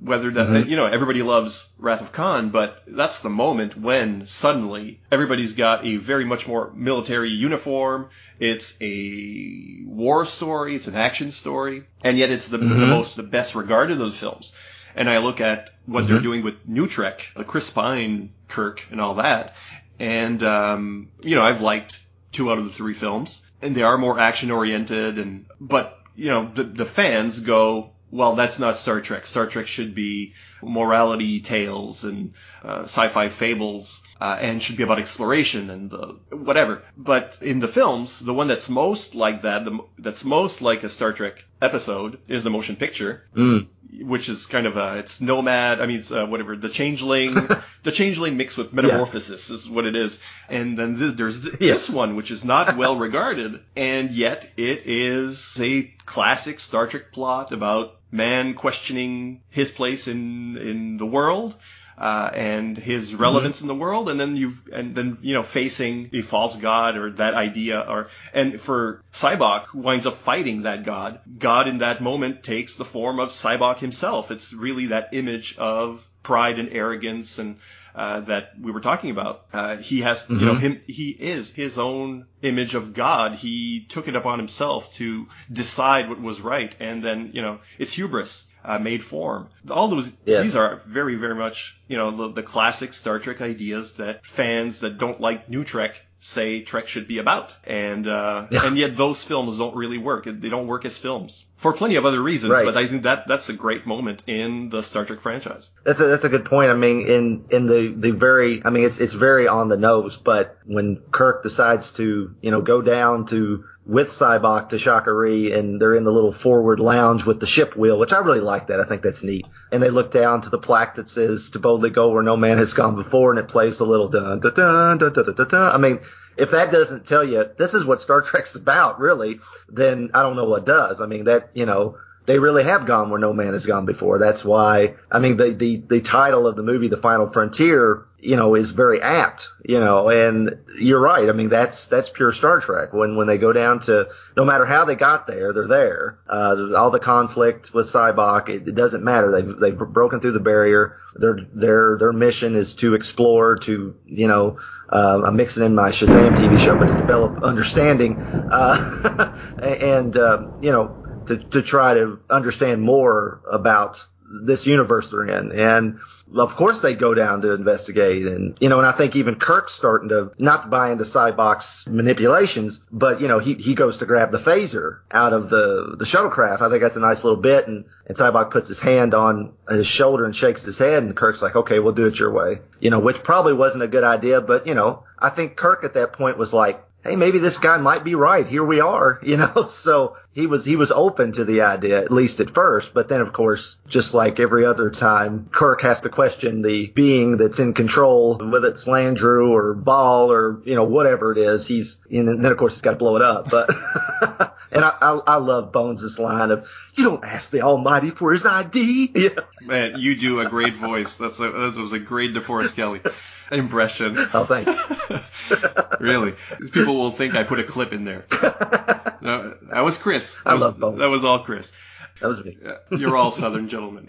whether that mm-hmm. you know everybody loves Wrath of Khan, but that's the moment when suddenly everybody's got a very much more military uniform. It's a war story, it's an action story, and yet it's the, the mm-hmm. most the best regarded of the films. And I look at what they're mm-hmm. doing with New Trek, the Chris Pine Kirk, and all that, and um, you know I've liked two out of the three films, and they are more action oriented, and but you know the the fans go well, that's not Star Trek. Star Trek should be morality tales and uh, sci-fi fables, uh, and should be about exploration and uh, whatever. But in the films, the one that's most like that, the, that's most like a Star Trek episode, is the motion picture, which is kind of a it's Nomad. I mean, it's uh, whatever the Changeling, the Changeling mixed with Metamorphosis is what it is. And then th- there's th- Yes. this one, which is not well regarded, and yet it is a classic Star Trek plot about man questioning his place in in the world. Uh, and his relevance in the world, and then you've, and then, you know, facing a false god or that idea, or, and for Sybok, who winds up fighting that god, God in that moment takes the form of Sybok himself. It's really that image of pride and arrogance and uh, that we were talking about. Uh, he has, you know, him. He is his own image of God. He took it upon himself to decide what was right, and then you know, it's hubris. Uh, made form. All those Yes. these are very very much you know the, the classic Star Trek ideas that fans that don't like New Trek say Trek should be about, and uh, Yeah. and yet those films don't really work. They don't work as films for plenty of other reasons. Right. But I think that that's a great moment in the Star Trek franchise. That's a, that's a good point. I mean, in in the the very, I mean, it's it's very on the nose. But when Kirk decides to, you know, go down to with Sybok to Sha Ka Ree, and they're in the little forward lounge with the ship wheel, which I really like that. I think that's neat. And they look down to the plaque that says "To boldly go where no man has gone before," and it plays the little dun dun dun dun dun dun. dun, dun. I mean. If that doesn't tell you this is what Star Trek's about, really, then I don't know what does. I mean, that, you know, they really have gone where no man has gone before. That's why, I mean, the, the, the title of the movie, The Final Frontier, you know, is very apt, you know, and you're right. I mean, that's, that's pure Star Trek. When, when they go down to, no matter how they got there, they're there. Uh, all the conflict with Sybok, it, it doesn't matter. They've, they've broken through the barrier. Their, their, their mission is to explore, to, you know, uh, I'm mixing in my Shazam TV show, but to develop understanding, uh, and, uh, you know, to, to try to understand more about this universe they're in. And of course they go down to investigate and, you know, and I think even Kirk's starting to not buy into Sybok's manipulations, but, you know, he, he goes to grab the phaser out of the, the shuttlecraft. I think that's a nice little bit. And, and Sybok puts his hand on his shoulder and shakes his head and Kirk's like, okay, we'll do it your way, you know, which probably wasn't a good idea, but, you know, I think Kirk at that point was like, hey, maybe this guy might be right. Here we are, you know. So he was he was open to the idea at least at first, but then of course, just like every other time, Kirk has to question the being that's in control, whether it's Landru or Vaal or you know whatever it is. He's and then of course he's got to blow it up. But and I, I I love bones's line of you don't ask the Almighty for his ID. Yeah. Man, you do a great voice. That's a, that was a great DeForest Kelley impression. Oh, thanks. really, These people will think I put a clip in there. No, that was Chris. That I was, love Bones. That was all Chris. That was me. You're all Southern gentlemen.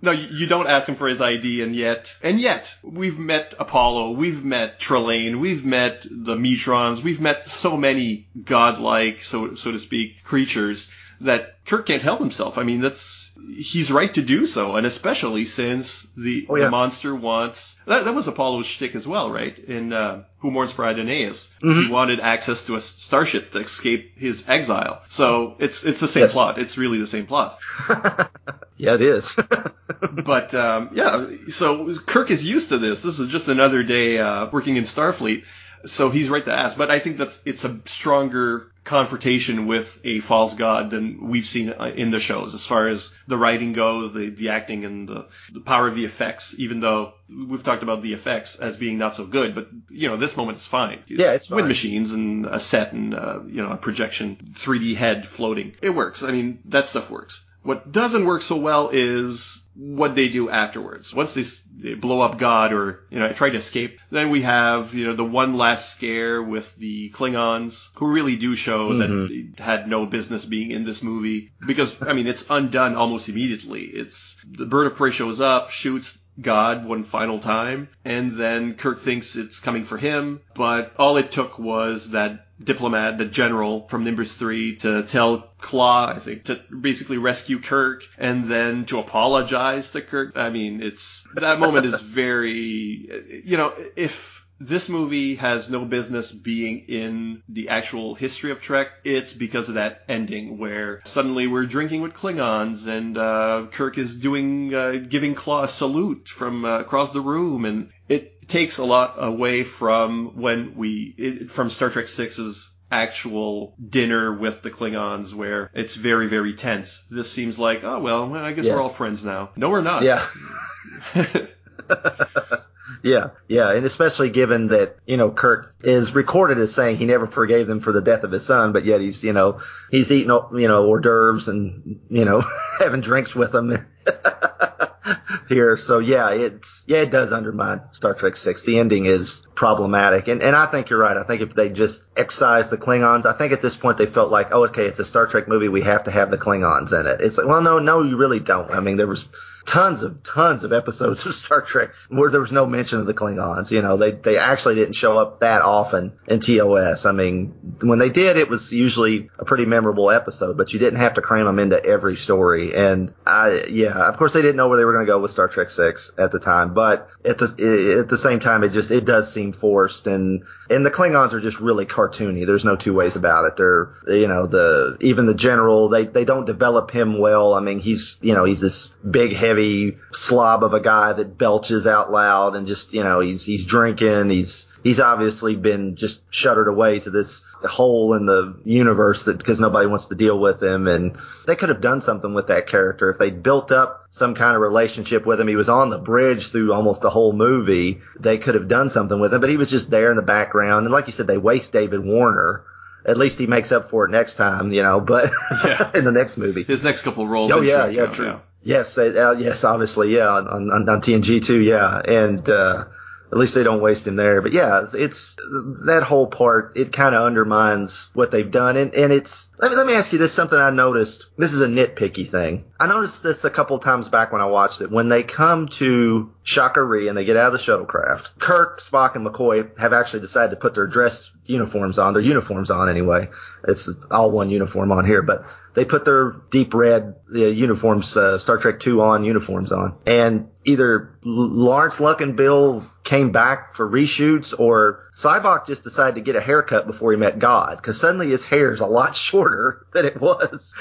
No, you, you don't ask him for his ID, and yet, and yet, we've met Apollo, we've met Trelane, we've met the Metrons, we've met so many godlike, so so to speak, creatures that Kirk can't help himself. I mean, that's he's right to do so, and especially since the Oh, yeah. the monster wants that, that was Apollo's shtick as well, right? In uh, Who Mourns for Adonais, he wanted access to a starship to escape his exile. So it's it's the same Yes. plot. It's really the same plot. Yeah, it is. but um, yeah, so Kirk is used to this. This is just another day uh, working in Starfleet, so he's right to ask. But I think that's it's a stronger confrontation with a false god than we've seen in the shows, as far as the writing goes, the the acting and the, the power of the effects. Even though we've talked about the effects as being not so good, but you know this moment is fine. Yeah, it's wind machines and a set and uh, you know a projection, 3D head floating. It works. I mean that stuff works. What doesn't work so well is what they do afterwards. Once they, they blow up God or, you know, try to escape, then we have, you know, the one last scare with the Klingons who really do show that mm-hmm. they had no business being in this movie because, I mean, it's undone almost immediately. It's the bird of prey shows up, shoots God one final time, and then Kirk thinks it's coming for him, but all it took was that diplomat, the general from Nimbus 3 to tell Klaa, I think, to basically rescue Kirk and then to apologize to Kirk. I mean, it's, that moment is very, you know, if this movie has no business being in the actual history of Trek, it's because of that ending where suddenly we're drinking with Klingons and, uh, Kirk is doing, uh, giving Klaa a salute from uh, across the room and takes a lot away from when we, it, from Star Trek 6's actual dinner with the Klingons where it's very, very tense. This seems like, oh, well, I guess Yes. we're all friends now. No, we're not. Yeah. yeah, yeah, and especially given that you know Kirk is recorded as saying he never forgave them for the death of his son, but yet he's you know he's eating you know hors d'oeuvres and you know having drinks with them here. So yeah, it's yeah it does undermine Star Trek Six. The ending is problematic, and and I think you're right. I think if they just excise the Klingons, I think at this point they felt like oh okay it's a Star Trek movie we have to have the Klingons in it. It's like well no no you really don't. I mean there was tons of tons of episodes of Star Trek where there was no mention of the Klingons. You know, they they actually didn't show up that often in TOS. I mean, when they did, it was usually a pretty memorable episode, but you didn't have to cram them into every story. And I, yeah, of course they didn't know where they were going to go with Star Trek Six at the time, but at the at the same time, it just it does seem forced and and the Klingons are just really cartoony. There's no two ways about it. They're, you know, the, even the general, they, they don't develop him well. I mean, he's, you know, he's this big, heavy slob of a guy that belches out loud and just, you know, he's, he's drinking. He's, he's obviously been just shuttered away to this hole in the universe that because nobody wants to deal with him. And they could have done something with that character if they built up some kind of relationship with him. He was on the bridge through almost the whole movie. They could have done something with him but he was just there in the background. And like you said they waste david warner. At least he makes up for it next time you know but Yeah. in the next movie. His next couple roles. Oh yeah, yeah, true. Yes, uh, yes, obviously, yeah, on, on, on TNG too, yeah, and uh, at least they don't waste him there. But yeah, it's, it's that whole part. It kind of undermines what they've done, and and it's. Let me let me ask you this. Something I noticed. This is a nitpicky thing. I noticed this a couple times back when I watched it. When they come to Sha Ka Ree and they get out of the shuttlecraft, Kirk, Spock, and McCoy have actually decided to put their dress uniforms on. Their uniforms on anyway. It's all one uniform on here, but they put their deep red uh, uniforms, uh, Star Trek 2 on uniforms on. And either Lawrence Luckinbill came back for reshoots or Sybok just decided to get a haircut before he met God because suddenly his hair is a lot shorter than it was.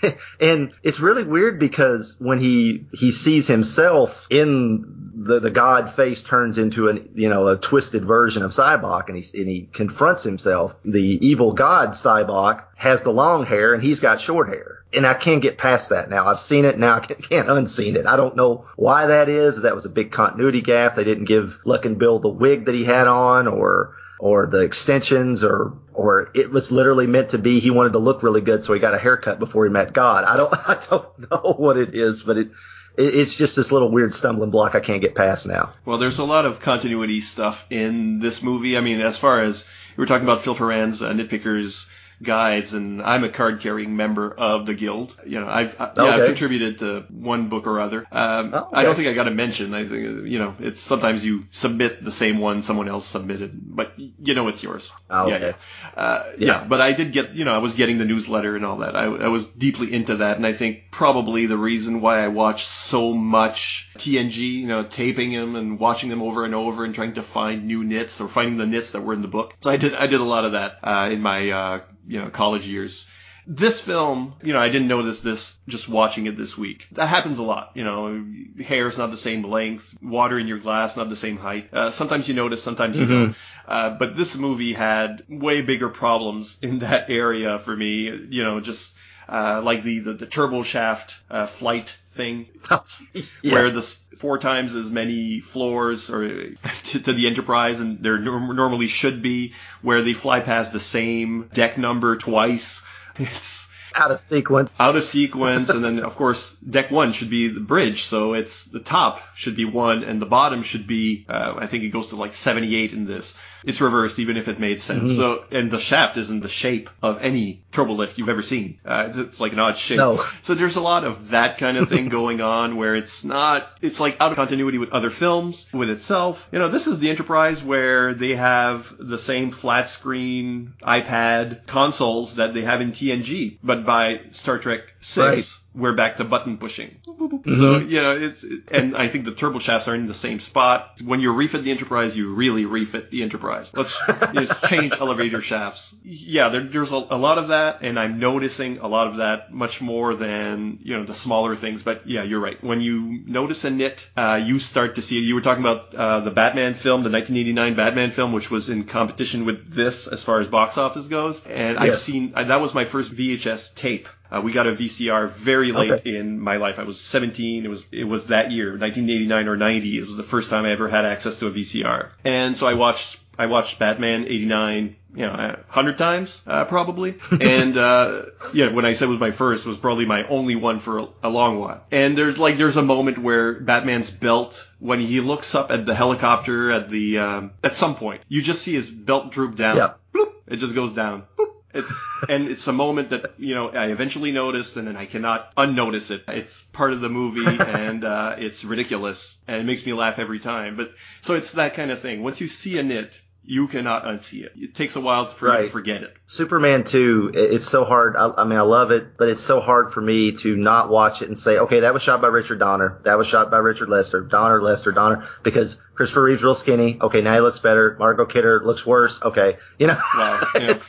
and it's really weird because when he, he sees himself in the, the God face turns into an, you know, a twisted version of Sybok and he, and he confronts himself. The evil God Sybok has the long hair and he's got short hair. And I can't get past that now. I've seen it now. I can't, unseen it. I don't know why that is. That was a big continuity gap. They didn't give Luckinbill the wig that he had on or, or the extensions or, or it was literally meant to be he wanted to look really good. So he got a haircut before he met God. I don't, I don't know what it is, but it, it it's just this little weird stumbling block I can't get past now. Well, there's a lot of continuity stuff in this movie. I mean, as far as we were talking about Phil Farrand's uh, nitpickers guides, and I'm a card carrying member of the guild. You know, I've I, yeah, I've contributed to one book or other. Um, Oh, I don't think I got a mention. I think you know, it's sometimes you submit the same one someone else submitted, but you know it's yours. Oh, yeah, okay. yeah. Uh, Yeah. yeah, but I did get, you know, I was getting the newsletter and all that. I, I was deeply into that, and I think probably the reason why I watched so much TNG, you know, taping them and watching them over and over and trying to find new nits or finding the nits that were in the book. So I did, I did a lot of that uh, in my, uh, you know, college years. This film, you know, I didn't notice this just watching it this week. That happens a lot. You know, hair's not the same length, water in your glass not the same height. Uh, sometimes you notice, sometimes you don't. Uh, but this movie had way bigger problems in that area for me. You know, just uh, like the the, the turbo shaft uh, flight thing Yeah. where there's four times as many floors or to, to the Enterprise, and there normally should be, where they fly past the same deck number twice. It's out of sequence. out of sequence, and then of course deck one should be the bridge, so it's the top should be one, and the bottom should be uh, I think it goes to like 78 in this. It's reversed, even if it made sense. So and the shaft isn't the shape of any turbo lift you've ever seen. Uh, it's like an odd shape. No. So there's a lot of that kind of thing going on where it's not, it's like out of continuity with other films, with itself. You know, this is the Enterprise where they have the same flat screen iPad consoles that they have in TNG, but by Star Trek 6, we're back to button pushing. So, you know, it's, and I think the turbo shafts are in the same spot. When you refit the Enterprise, you really refit the Enterprise. Let's just change elevator shafts. Yeah, there, there's a, a lot of that, and I'm noticing a lot of that much more than, you know, the smaller things. But yeah, you're right. When you notice a nit, uh, you start to see it. You were talking about uh, the Batman film, the 1989 Batman film, which was in competition with this as far as box office goes. And I've seen, uh, that was my first VHS tape. Uh, we got a VCR very late Okay. in my life. I was 17. It was it was that year, 1989 or 90. It was the first time I ever had access to a VCR. And so I watched I watched Batman 89, you know, a hundred times uh, probably. and uh, yeah, when I said it was my first, it was probably my only one for a, a long while. And there's like there's a moment where Batman's belt when he looks up at the helicopter at the um, at some point, you just see his belt droop down. Yeah. Bloop, it just goes down. Boop. It's and it's a moment that you know I eventually noticed, and then I cannot unnotice it. It's part of the movie, and uh, it's ridiculous, and it makes me laugh every time. But so it's that kind of thing. Once you see a nit, you cannot unsee it. It takes a while for you to forget it. Superman 2, it's so hard. I, I mean, I love it, but it's so hard for me to not watch it and say, okay, that was shot by Richard Donner. That was shot by Richard Lester. Donner, Lester, Donner. Because Christopher Reeve's real skinny. Okay, now he looks better. Margot Kidder looks worse. Okay. You know? Wow, yeah.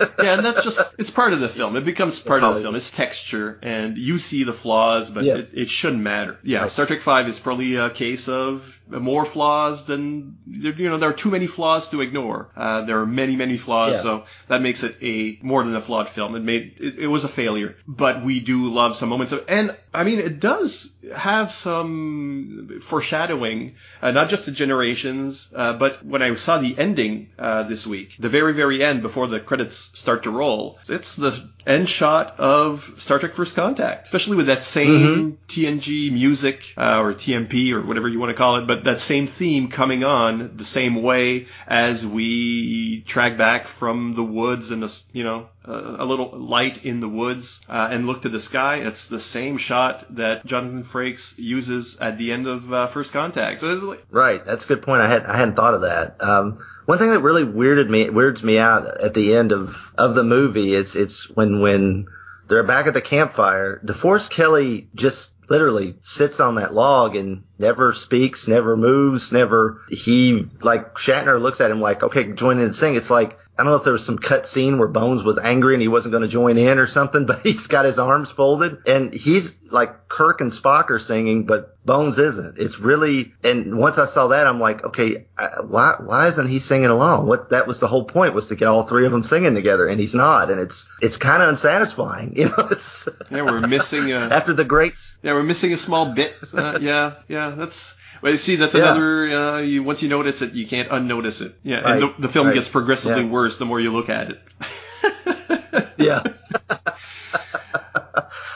Yeah, and that's just it's part of the film. It becomes part of the film. It's texture, and you see the flaws, but it, it shouldn't matter. Yeah, Right. Star Trek Five is probably a case of more flaws than there- you know. There are too many flaws to ignore. Uh, there are many, many flaws, Yeah. so that makes it a more than a flawed film. It made it, it was a failure, but we do love some moments of, and I mean, it does have some foreshadowing, uh, not just the generations, uh, but when I saw the ending uh, this week, the very, very end before the credits start to roll, it's the end shot of Star Trek First Contact, especially with that same TNG music uh, or TMP or whatever you want to call it, but that same theme coming on the same way as we track back from the woods and the, you know a a little light in the woods uh, and look to the sky. It's the same shot that Jonathan Frakes uses at the end of uh, First Contact. So it's like, right. That's a good point. I had, I hadn't thought of that. Um, one thing that really weirded me, weirds me out at the end of, of the movie is, it's when, when they're back at the campfire, DeForest Kelley just literally sits on that log and never speaks, never moves, never, he, like, Shatner looks at him like, okay, join in and sing. It's like, I don't know if there was some cut scene where Bones was angry and he wasn't going to join in or something, but he's got his arms folded and he's like Kirk and Spock are singing, but Bones isn't. It's really, and once I saw that, I'm like, okay, why, why isn't he singing along? What, that was the whole point was to get all three of them singing together and he's not. And it's, it's kind of unsatisfying. You know, it's yeah, we're missing a after the greats. yeah, we're missing a small bit. Uh, yeah, yeah, that's. Well, you see, that's Yeah. another. Uh, you once you notice it, you can't unnotice it. Yeah, and the, the film right. gets progressively Yeah. worse the more you look at it. Yeah.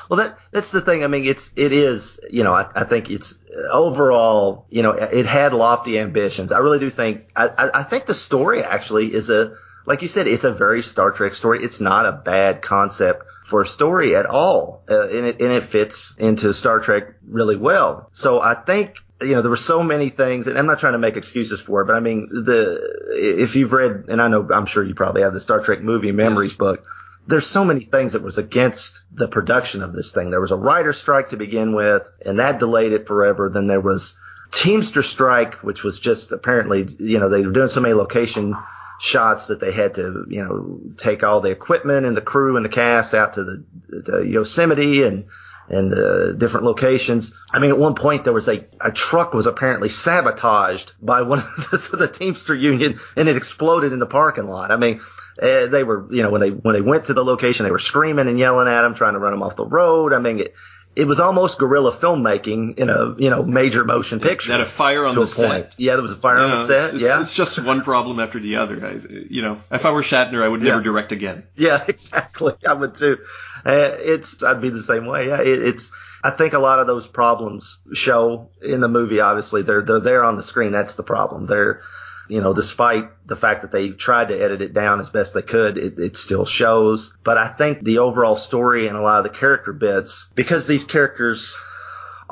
well, that that's the thing. I mean, it's it is. You know, I, I think it's uh, overall. You know, it had lofty ambitions. I really do think. I, I I think the story actually is a like you said. It's a very Star Trek story. It's not a bad concept for a story at all, uh, and it and it fits into Star Trek really well. So I think you know, there were so many things, and I'm not trying to make excuses for it, but I mean, the if you've read, and I know, I'm sure you probably have the Star Trek movie memories book. There's so many things that was against the production of this thing. There was a writer strike to begin with, and that delayed it forever. Then there was Teamster strike, which was just apparently, you know, they were doing so many location shots that they had to, you know, take all the equipment and the crew and the cast out to the, the Yosemite and and uh, different locations. I mean, at one point there was a, a truck was apparently sabotaged by one of the, the Teamster Union and it exploded in the parking lot. I mean, uh, they were, you know, when they when they went to the location, they were screaming and yelling at them, trying to run them off the road. I mean, it, it was almost guerrilla filmmaking in a you know major motion picture. That a fire on the a point. set. Yeah, there was a fire You on the set. it's- yeah, it's just one problem after the other. I, you know, if I were Shatner, I would never Yeah. direct again. Yeah, exactly. I would too. Uh, it's I'd be the same way. Yeah, it, it's. I think a lot of those problems show in the movie. Obviously, they're they're there on the screen. That's the problem. They're, you know, despite the fact that they tried to edit it down as best they could, it, it still shows. But I think the overall story and a lot of the character bits, because these characters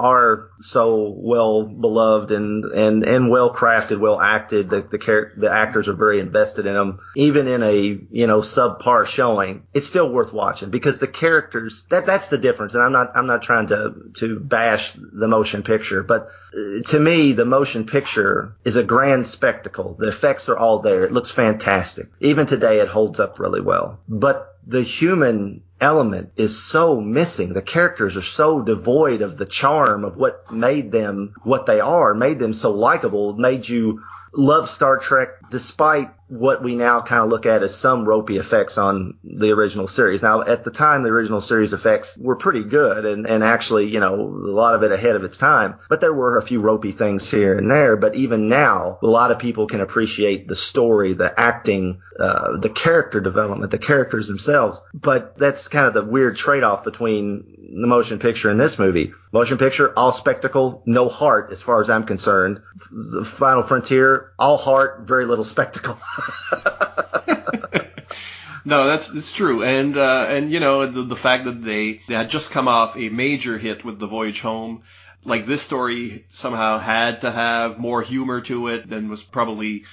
are so well beloved and and and well crafted, well acted. The the char- the actors are very invested in them. Even in a you know subpar showing, it's still worth watching because the characters that that's the difference. And I'm not I'm not trying to to bash the motion picture, but uh, to me the motion picture is a grand spectacle. The effects are all there. It looks fantastic. Even today, it holds up really well. But the human element is so missing. The characters are so devoid of the charm of what made them what they are, made them so likable, made you love Star Trek despite what we now kind of look at as some ropey effects on the original series. Now, at the time, the original series effects were pretty good and, and actually, you know, a lot of it ahead of its time, but there were a few ropey things here and there. But even now, a lot of people can appreciate the story, the acting, uh, the character development, the characters themselves. But that's kind of the weird trade-off between the motion picture in this movie. Motion picture, all spectacle, no heart as far as I'm concerned. The Final Frontier, all heart, very little spectacle. No, that's it's true, and uh, and you know the, the fact that they they had just come off a major hit with the Voyage Home, like this story somehow had to have more humor to it than was probably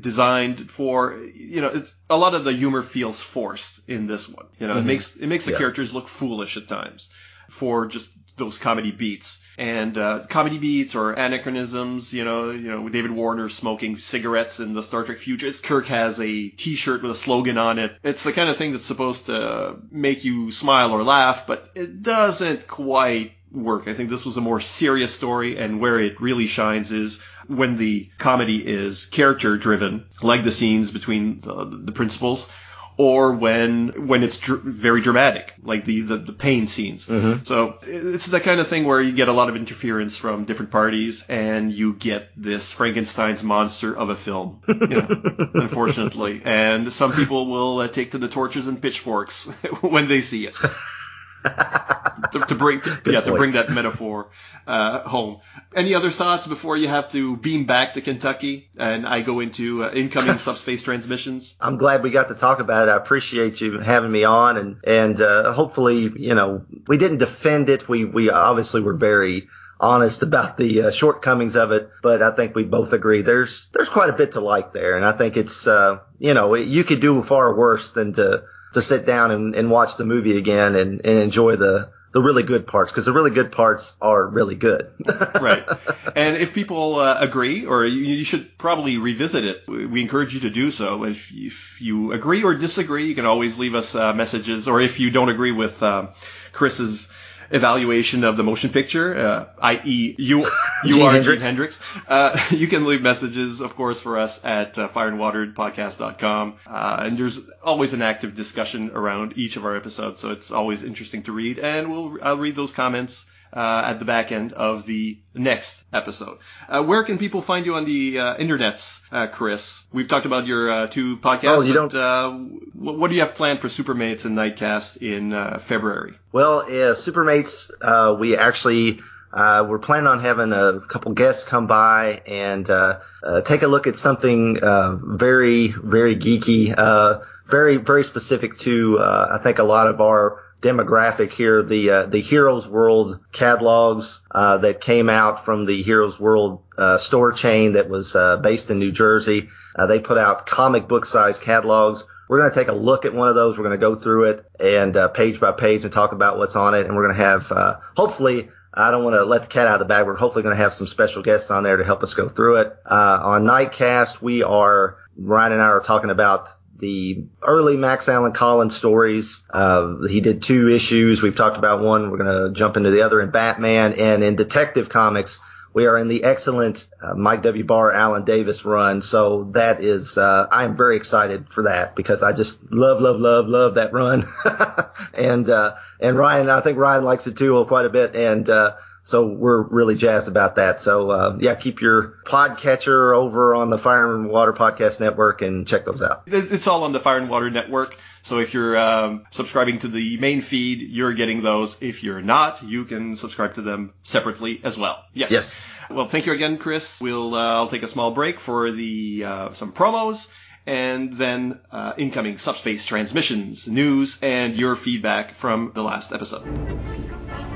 designed for. You know, it's, a lot of the humor feels forced in this one. You know, it makes it makes the Yeah. characters look foolish at times for just those comedy beats and uh, comedy beats or anachronisms. You know, you know, David Warner smoking cigarettes in the Star Trek Futures. Kirk has a T-shirt with a slogan on it. It's the kind of thing that's supposed to make you smile or laugh, but it doesn't quite work. I think this was a more serious story, and where it really shines is when the comedy is character driven, like the scenes between the, the principals, or when when it's dr- very dramatic, like the the, the pain scenes. So it's the kind of thing where you get a lot of interference from different parties, and you get this Frankenstein's monster of a film. You know, unfortunately, and some people will uh, take to the torches and pitchforks when they see it. to, to bring to, yeah to bring that metaphor uh, home. Any other thoughts before you have to beam back to Kentucky and I go into uh, incoming subspace transmissions? I'm glad we got to talk about it. I appreciate you having me on, and and uh, hopefully, you know, we didn't defend it. We we obviously were very honest about the uh, shortcomings of it, but I think we both agree there's there's quite a bit to like there, and I think it's uh, you know you could do far worse than to to sit down and, and watch the movie again and, and enjoy the the really good parts because the really good parts are really good. right. And if people uh, agree, or you, you should probably revisit it, we encourage you to do so. If, if you agree or disagree, you can always leave us uh, messages, or if you don't agree with um Chris's evaluation of the motion picture, uh, i.e., you you are Hendricks. Gene Hendricks, uh, you can leave messages, of course, for us at uh, fireandwaterpodcast.com. Uh, and there's always an active discussion around each of our episodes, so it's always interesting to read. And we'll I'll read those comments at the back end of the next episode. Uh, where can people find you on the uh, internets, uh, Chris? We've talked about your uh, two podcasts. Oh, you but, Uh, what, what do you have planned for Supermates and Nightcast in uh, February? Well, yeah, Supermates, uh, we actually, uh, we're planning on having a couple guests come by and, uh, uh, take a look at something, uh, very, very geeky, uh, very, very specific to, uh, I think a lot of our demographic here, the, uh, the Heroes World catalogs, uh, that came out from the Heroes World, uh, store chain that was, uh, based in New Jersey. Uh, they put out comic book size catalogs. We're going to take a look at one of those. We're going to go through it and uh, page by page and talk about what's on it. And we're going to have, hopefully, I don't want to let the cat out of the bag. We're hopefully going to have some special guests on there to help us go through it. Uh, on Nightcast, we are, Ryan and I are talking about the early Max Allan Collins stories. Uh, he did two issues. We've talked about one. We're going to jump into the other in Batman and in Detective Comics. We are in the excellent uh, Mike W. Barr, Alan Davis run. So that is, uh, I am very excited for that because I just love, love, love, love that run. and, uh, and Ryan, I think Ryan likes it too quite a bit. And, uh, so we're really jazzed about that. So, uh, yeah, keep your podcatcher over on the Fire and Water Podcast Network and check those out. It's all on the Fire and Water Network. So if you're um, subscribing to the main feed, you're getting those. If you're not, you can subscribe to them separately as well. Yes. Yes. Well, thank you again, Chris. We'll uh, I'll take a small break for the uh, some promos. And then uh, incoming subspace transmissions, news, and your feedback from the last episode.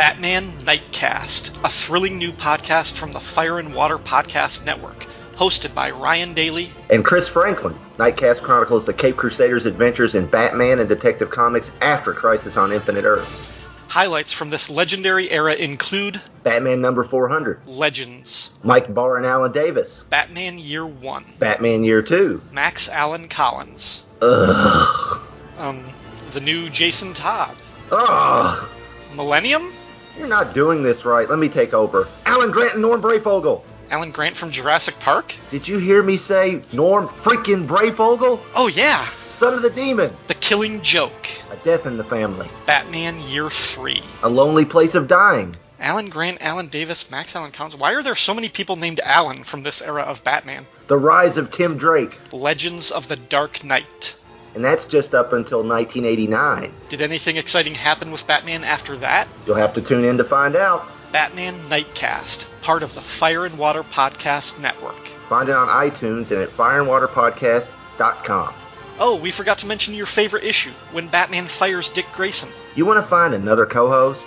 Batman Nightcast, a thrilling new podcast from the Fire and Water Podcast Network, hosted by Ryan Daly. And Chris Franklin. Nightcast chronicles the Cape Crusaders' adventures in Batman and Detective Comics after Crisis on Infinite Earths. Highlights from this legendary era include Batman number 400. Legends, Mike Barr and Alan Davis. Batman Year 1, Batman Year 2. Max Allan Collins, Ugh. um, the new Jason Todd, Ugh. Millennium, You're not doing this right. Let me take over. Alan Grant and Norm Breyfogle. Alan Grant from Jurassic Park. Did you hear me say Norm freaking Brayfogle? Oh yeah, Son of the Demon. The Killing Joke, A Death in the Family. Batman Year 3. A Lonely Place of Dying. Alan Grant, Alan Davis, Max Allan Collins. Why are there so many people named Alan from this era of Batman? The Rise of Tim Drake. Legends of the Dark Knight. And that's just up until 1989. Did anything exciting happen with Batman after that? You'll have to tune in to find out. Batman Nightcast, part of the Fire and Water Podcast Network. Find it on iTunes and at fireandwaterpodcast.com. Oh, we forgot to mention your favorite issue when Batman fires Dick Grayson. You want to find another co host?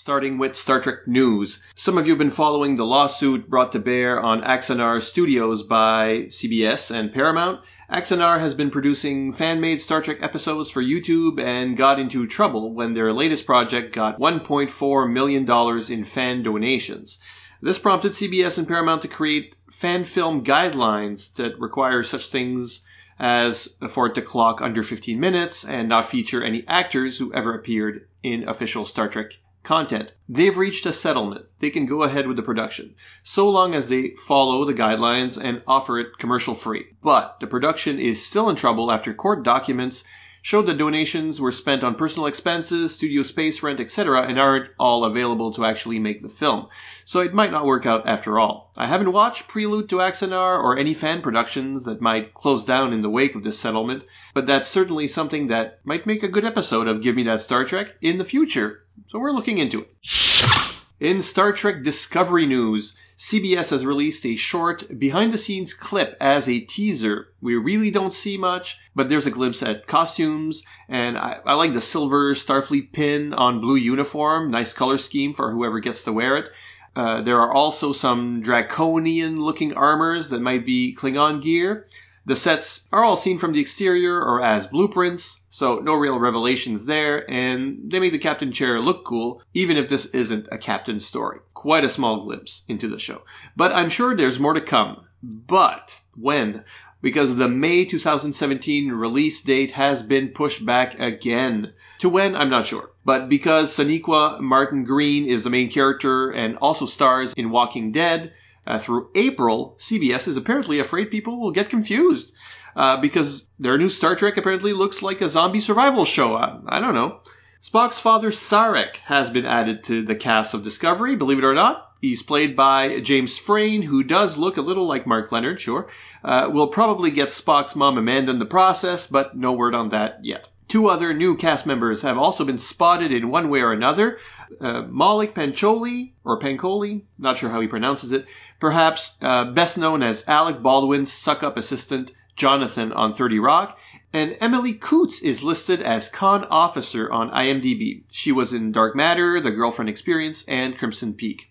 Starting with Star Trek news. Some of you have been following the lawsuit brought to bear on Axanar Studios by CBS and Paramount. Axanar has been producing fan-made Star Trek episodes for YouTube and got into trouble when their latest project got $1.4 million in fan donations. This prompted CBS and Paramount to create fan film guidelines that require such things as for it to clock under 15 minutes and not feature any actors who ever appeared in official Star Trek content. They've reached a settlement. They can go ahead with the production, so long as they follow the guidelines and offer it commercial free. But the production is still in trouble after court documents showed that donations were spent on personal expenses, studio space rent, etc., and aren't all available to actually make the film. So it might not work out after all. I haven't watched Prelude to Axanar or any fan productions that might close down in the wake of this settlement, but that's certainly something that might make a good episode of Give Me That Star Trek in the future. So we're looking into it. In Star Trek Discovery news, CBS has released a short behind the scenes clip as a teaser. We really don't see much, but there's a glimpse at costumes, and I, I, like the silver Starfleet pin on blue uniform. Nice color scheme for whoever gets to wear it. Uh, there are also some draconian looking armors that might be Klingon gear. The sets are all seen from the exterior or as blueprints, so no real revelations there, and they make the captain chair look cool, even if this isn't a captain story. Quite a small glimpse into the show. But I'm sure there's more to come. But when? Because the May 2017 release date has been pushed back again. To when, I'm not sure. But because Sonequa Martin Green is the main character and also stars in Walking Dead, uh, through April, CBS is apparently afraid people will get confused uh, because their new Star Trek apparently looks like a zombie survival show. I, I don't know. Spock's father, Sarek, has been added to the cast of Discovery, believe it or not. He's played by James Frain, who does look a little like Mark Lenard, sure. Uh, we'll probably get Spock's mom Amanda in the process, but no word on that yet. Two other new cast members have also been spotted in one way or another. Uh, Maulik Pancholy, or Pancoli, not sure how he pronounces it, perhaps uh, best known as Alec Baldwin's suck-up assistant Jonathan on 30 Rock, and Emily Coutts is listed as conn officer on IMDb. She was in Dark Matter, The Girlfriend Experience, and Crimson Peak.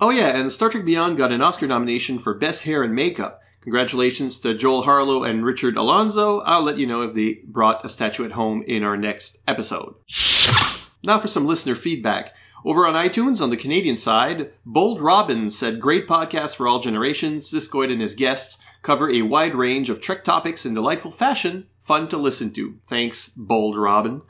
Oh yeah, and Star Trek Beyond got an Oscar nomination for Best Hair and Makeup. Congratulations to Joel Harlow and Richard Alonzo. I'll let you know if they brought a statue at home in our next episode. Now for some listener feedback. Over on iTunes, on the Canadian side, Bold Robin said, Great podcast for all generations. Siskoid and his guests cover a wide range of Trek topics in delightful fashion. Fun to listen to. Thanks, Bold Robin.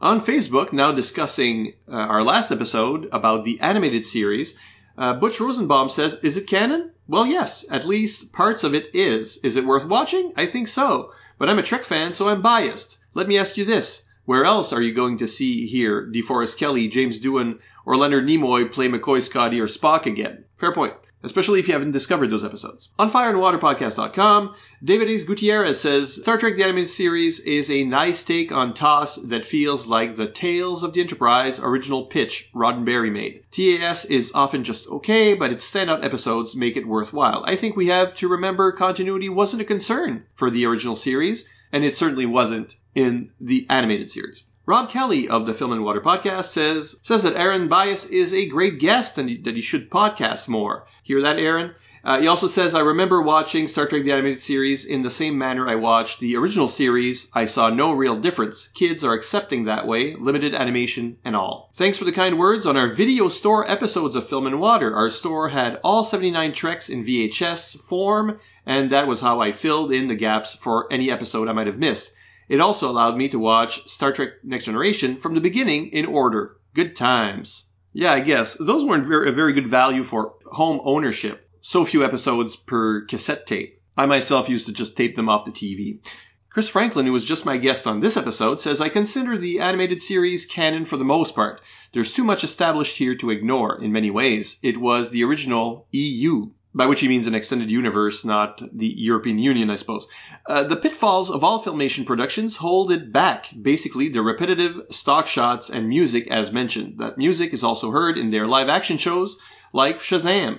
On Facebook, now discussing uh, our last episode about the animated series, uh, Butch Rosenbaum says, Is it canon? Well, yes, at least parts of it is. Is it worth watching? I think so. But I'm a Trek fan, so I'm biased. Let me ask you this. Where else are you going to see, here DeForest Kelley, James Doohan, or Leonard Nimoy play McCoy, Scotty, or Spock again? Fair point especially if you haven't discovered those episodes. On fireandwaterpodcast.com, David Ace Gutierrez says Star Trek the Animated Series is a nice take on TOS that feels like the Tales of the Enterprise original pitch Roddenberry made. TAS is often just okay, but its standout episodes make it worthwhile. I think we have to remember continuity wasn't a concern for the original series, and it certainly wasn't in the animated series. Rob Kelly of the Film and Water podcast says says that Aaron Bias is a great guest and that he should podcast more. Hear that, Aaron? Uh, he also says, I remember watching Star Trek the Animated Series in the same manner I watched the original series. I saw no real difference. Kids are accepting that way, limited animation and all. Thanks for the kind words on our video store episodes of Film and Water. Our store had all 79 Treks in VHS form, and that was how I filled in the gaps for any episode I might have missed. It also allowed me to watch Star Trek Next Generation from the beginning in order. Good times. Yeah, I guess. Those weren't very, a very good value for home ownership. So few episodes per cassette tape. I myself used to just tape them off the TV. Chris Franklin, who was just my guest on this episode, says I consider the animated series canon for the most part. There's too much established here to ignore in many ways. It was the original EU by which he means an extended universe, not the European Union, I suppose. Uh, the pitfalls of all Filmation productions hold it back. Basically, the repetitive stock shots and music, as mentioned. That music is also heard in their live action shows, like Shazam.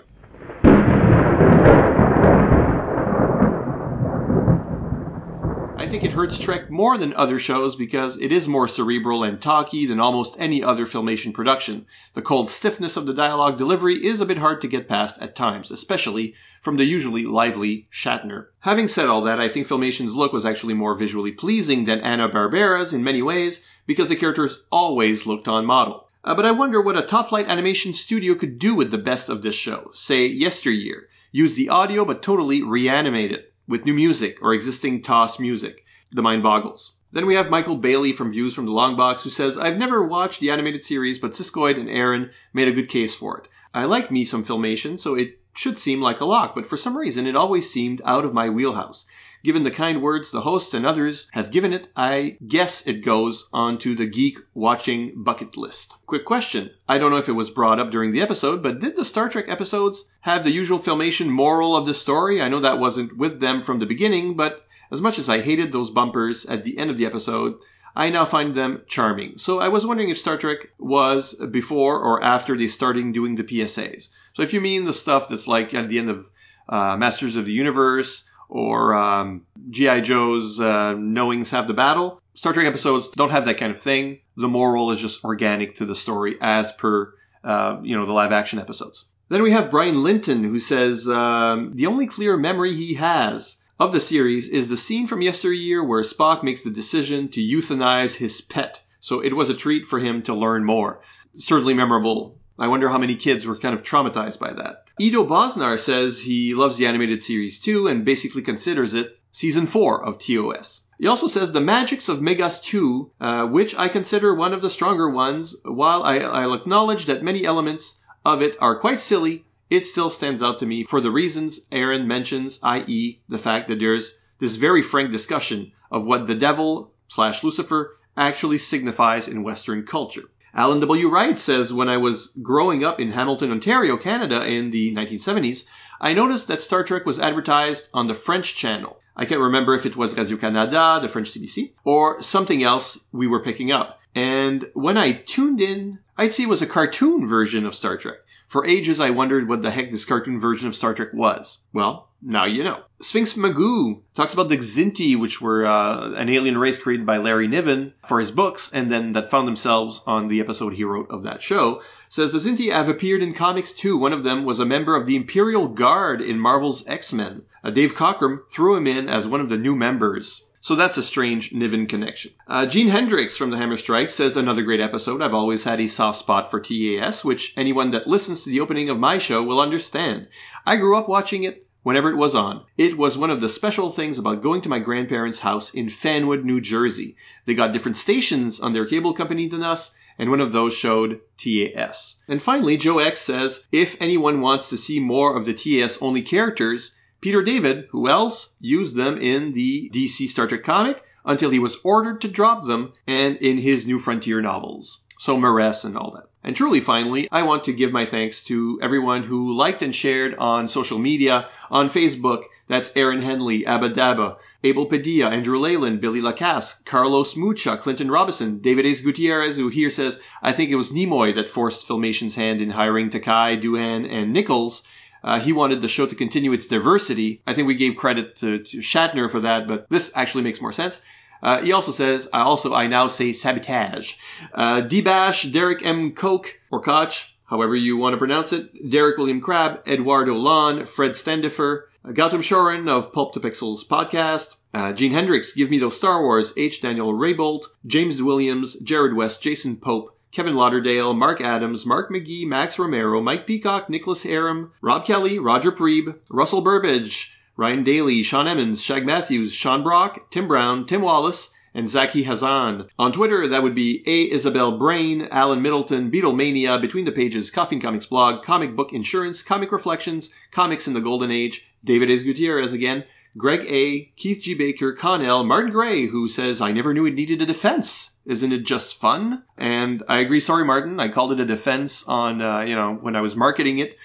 Think it hurts Trek more than other shows because it is more cerebral and talky than almost any other Filmation production. The cold stiffness of the dialogue delivery is a bit hard to get past at times, especially from the usually lively Shatner. Having said all that, I think Filmation's look was actually more visually pleasing than Hanna-Barbera's in many ways because the characters always looked on model. Uh, but I wonder what a top flight animation studio could do with the best of this show. Say, yesteryear. Use the audio but totally reanimate it with new music or existing TOS music. The mind boggles. Then we have Michael Bailey from Views from the Long Box who says, I've never watched the animated series, but Siskoid and Aaron made a good case for it. I like me some filmation, so it should seem like a lock, but for some reason it always seemed out of my wheelhouse. Given the kind words the hosts and others have given it, I guess it goes onto the geek watching bucket list. Quick question. I don't know if it was brought up during the episode, but did the Star Trek episodes have the usual filmation moral of the story? I know that wasn't with them from the beginning, but as much as I hated those bumpers at the end of the episode, I now find them charming. So I was wondering if Star Trek was before or after they started doing the PSAs. So if you mean the stuff that's like at the end of uh, Masters of the Universe or um, G.I. Joe's uh, Knowings Have the Battle, Star Trek episodes don't have that kind of thing. The moral is just organic to the story as per, uh, you know, the live action episodes. Then we have Brian Linton who says um, the only clear memory he has of the series is the scene from yesteryear where Spock makes the decision to euthanize his pet. So it was a treat for him to learn more. Certainly memorable. I wonder how many kids were kind of traumatized by that. Edo Bosnar says he loves the animated series too and basically considers it season 4 of TOS. He also says the Magicks of Megas-Tu, uh, which I consider one of the stronger ones, while I, I'll acknowledge that many elements of it are quite silly, it still stands out to me for the reasons Aaron mentions, i.e., the fact that there's this very frank discussion of what the devil slash Lucifer actually signifies in Western culture. Alan W. Wright says, when I was growing up in Hamilton, Ontario, Canada in the 1970s, I noticed that Star Trek was advertised on the French channel. I can't remember if it was Radio Canada, the French CBC, or something else we were picking up. And when I tuned in, I'd see it was a cartoon version of Star Trek. For ages, I wondered what the heck this cartoon version of Star Trek was. Well, now you know. Sphinx Magoo talks about the Kzinti, which were uh, an alien race created by Larry Niven for his books, and then that found themselves on the episode he wrote of that show. Says the Kzinti have appeared in comics too. One of them was a member of the Imperial Guard in Marvel's X-Men. Uh, Dave Cockrum threw him in as one of the new members. So that's a strange Niven connection. Uh, Gene Hendricks from the Hammer Strike says another great episode. I've always had a soft spot for TAS, which anyone that listens to the opening of my show will understand. I grew up watching it whenever it was on. It was one of the special things about going to my grandparents' house in Fanwood, New Jersey. They got different stations on their cable company than us, and one of those showed TAS. And finally, Joe X says, if anyone wants to see more of the TAS only characters, Peter David, who else, used them in the DC Star Trek comic until he was ordered to drop them and in his New Frontier novels. So Maress and all that. And truly, finally, I want to give my thanks to everyone who liked and shared on social media, on Facebook. That's Aaron Henley, Abadaba, Abel Padilla, Andrew Leyland, Billy Lacasse, Carlos Mucha, Clinton Robinson, David Ace Gutierrez, who here says, I think it was Nimoy that forced Filmation's hand in hiring Takei, Doohan, and Nichols uh, he wanted the show to continue its diversity. I think we gave credit to, to Shatner for that, but this actually makes more sense. Uh, he also says, I also, I now say sabotage. Uh, D-Bash, Derek M. Koch, or Koch, however you want to pronounce it, Derek William Crabb, Eduardo Lon, Fred Standifer, uh, Gautam Shorin of Pulp to Pixels podcast, uh, Gene Hendricks, Give Me Those Star Wars, H. Daniel Raybolt, James Williams, Jared West, Jason Pope, Kevin Lauderdale, Mark Adams, Mark McGee, Max Romero, Mike Peacock, Nicholas Aram, Rob Kelly, Roger Preeb, Russell Burbage, Ryan Daly, Sean Emmons, Shag Matthews, Sean Brock, Tim Brown, Tim Wallace, and Zaki Hazan. On Twitter, that would be A. Isabel Brain, Alan Middleton, Beatlemania, Between the Pages, Coffee Comics Blog, Comic Book Insurance, Comic Reflections, Comics in the Golden Age, David S. Gutierrez again, Greg A., Keith G. Baker, Connell, Martin Gray, who says, I never knew it needed a defense. Isn't it just fun? And I agree. Sorry, Martin. I called it a defense on, uh, you know, when I was marketing it.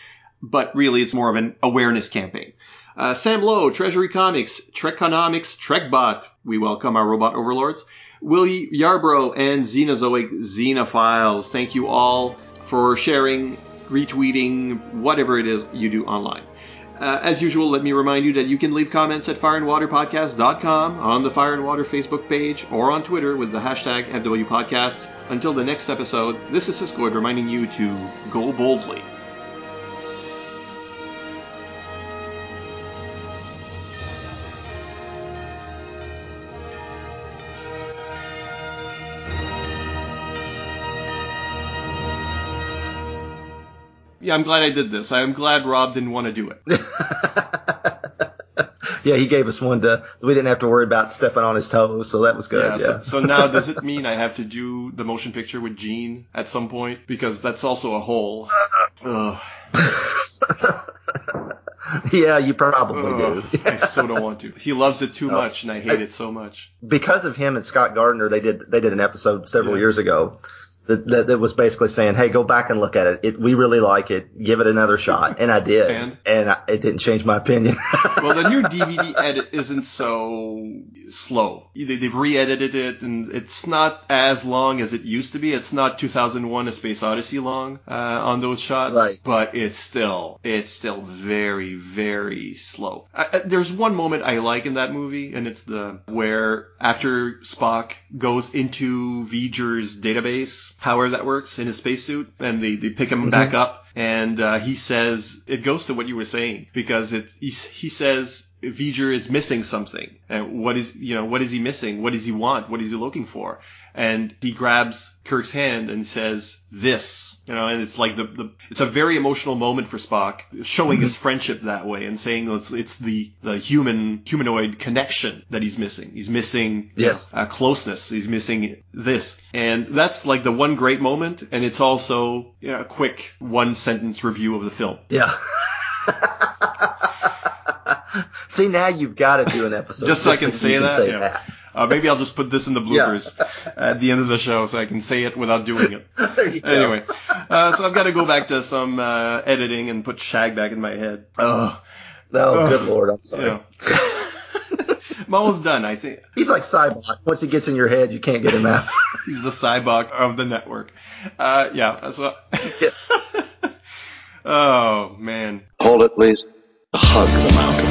but really it's more of an awareness campaign. Uh, Sam Lowe, Treasury Comics, Trekonomics, Trekbot. We welcome our robot overlords. Willie Yarbrough and Xenozoic Xenophiles. Thank you all for sharing, retweeting, whatever it is you do online. Uh, as usual, let me remind you that you can leave comments at fireandwaterpodcast.com, on the Fire and Water Facebook page, or on Twitter with the hashtag FWPodcasts. Until the next episode, this is Siskoid reminding you to go boldly. Yeah, I'm glad I did this. I'm glad Rob didn't want to do it. yeah, he gave us one to, we didn't have to worry about stepping on his toes, so that was good. Yeah, Yeah. So, so now does it mean I have to do the motion picture with Gene at some point? Because that's also a whole. Ugh. yeah, you probably Ugh, do. I so don't want to. He loves it too oh. much, and I hate it so much. because of him and Scott Gardner, they did they did an episode several Yeah. years ago that, that that was basically saying, "Hey, go back and look at it. it we really like it. Give it another shot." And I did, And? I, it didn't change my opinion. Well, the new DVD edit isn't so slow. They- They've re-edited it, and it's not as long as it used to be. It's not 2001: A Space Odyssey long uh, on those shots, Right. but it's still it's still very very slow. I, I- there's one moment I like in that movie, and it's the where after Spock goes into V'ger's database, however that works in his spacesuit, and they, they pick him back up, and uh, he says it goes to what you were saying because it he, he says V'ger is missing something, and what is you know what is he missing? What does he want? What is he looking for? And he grabs Kirk's hand and says this, you know, and it's like the, the it's a very emotional moment for Spock, showing his friendship that way and saying it's it's the the human humanoid connection that he's missing. He's missing you Yes. know, uh, closeness. He's missing this, and that's like the one great moment, and it's also you know, a quick one sentence review of the film. yeah. See, now you've got to do an episode Just so I can you say that. yeah. Uh, maybe I'll just put this in the bloopers at the end of the show so I can say it without doing it. There you go. Anyway, uh, so I've got to go back to some uh, editing and put Shag back in my head. Ugh, Oh, Ugh. good lord, I'm sorry. know. I'm almost done. I think He's like Sybok. Once he gets in your head, you can't get him out. he's the Sybok of the network. Uh, yeah. So. oh man. Hold it, please. Hug the mountain.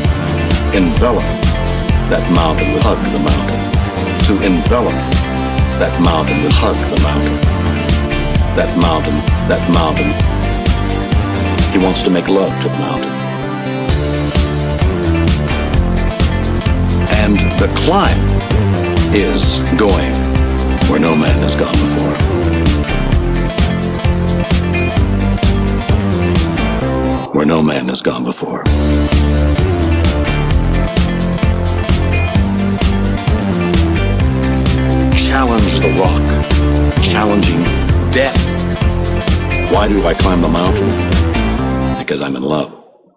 Envelop that mountain hug the mountain. To envelop that mountain hug the mountain. That mountain, that mountain. He wants to make love to the mountain. And the climb is going where no man has gone before. Where no man has gone before. challenge the rock, challenging death. Why do I climb the mountain? Because I'm in love.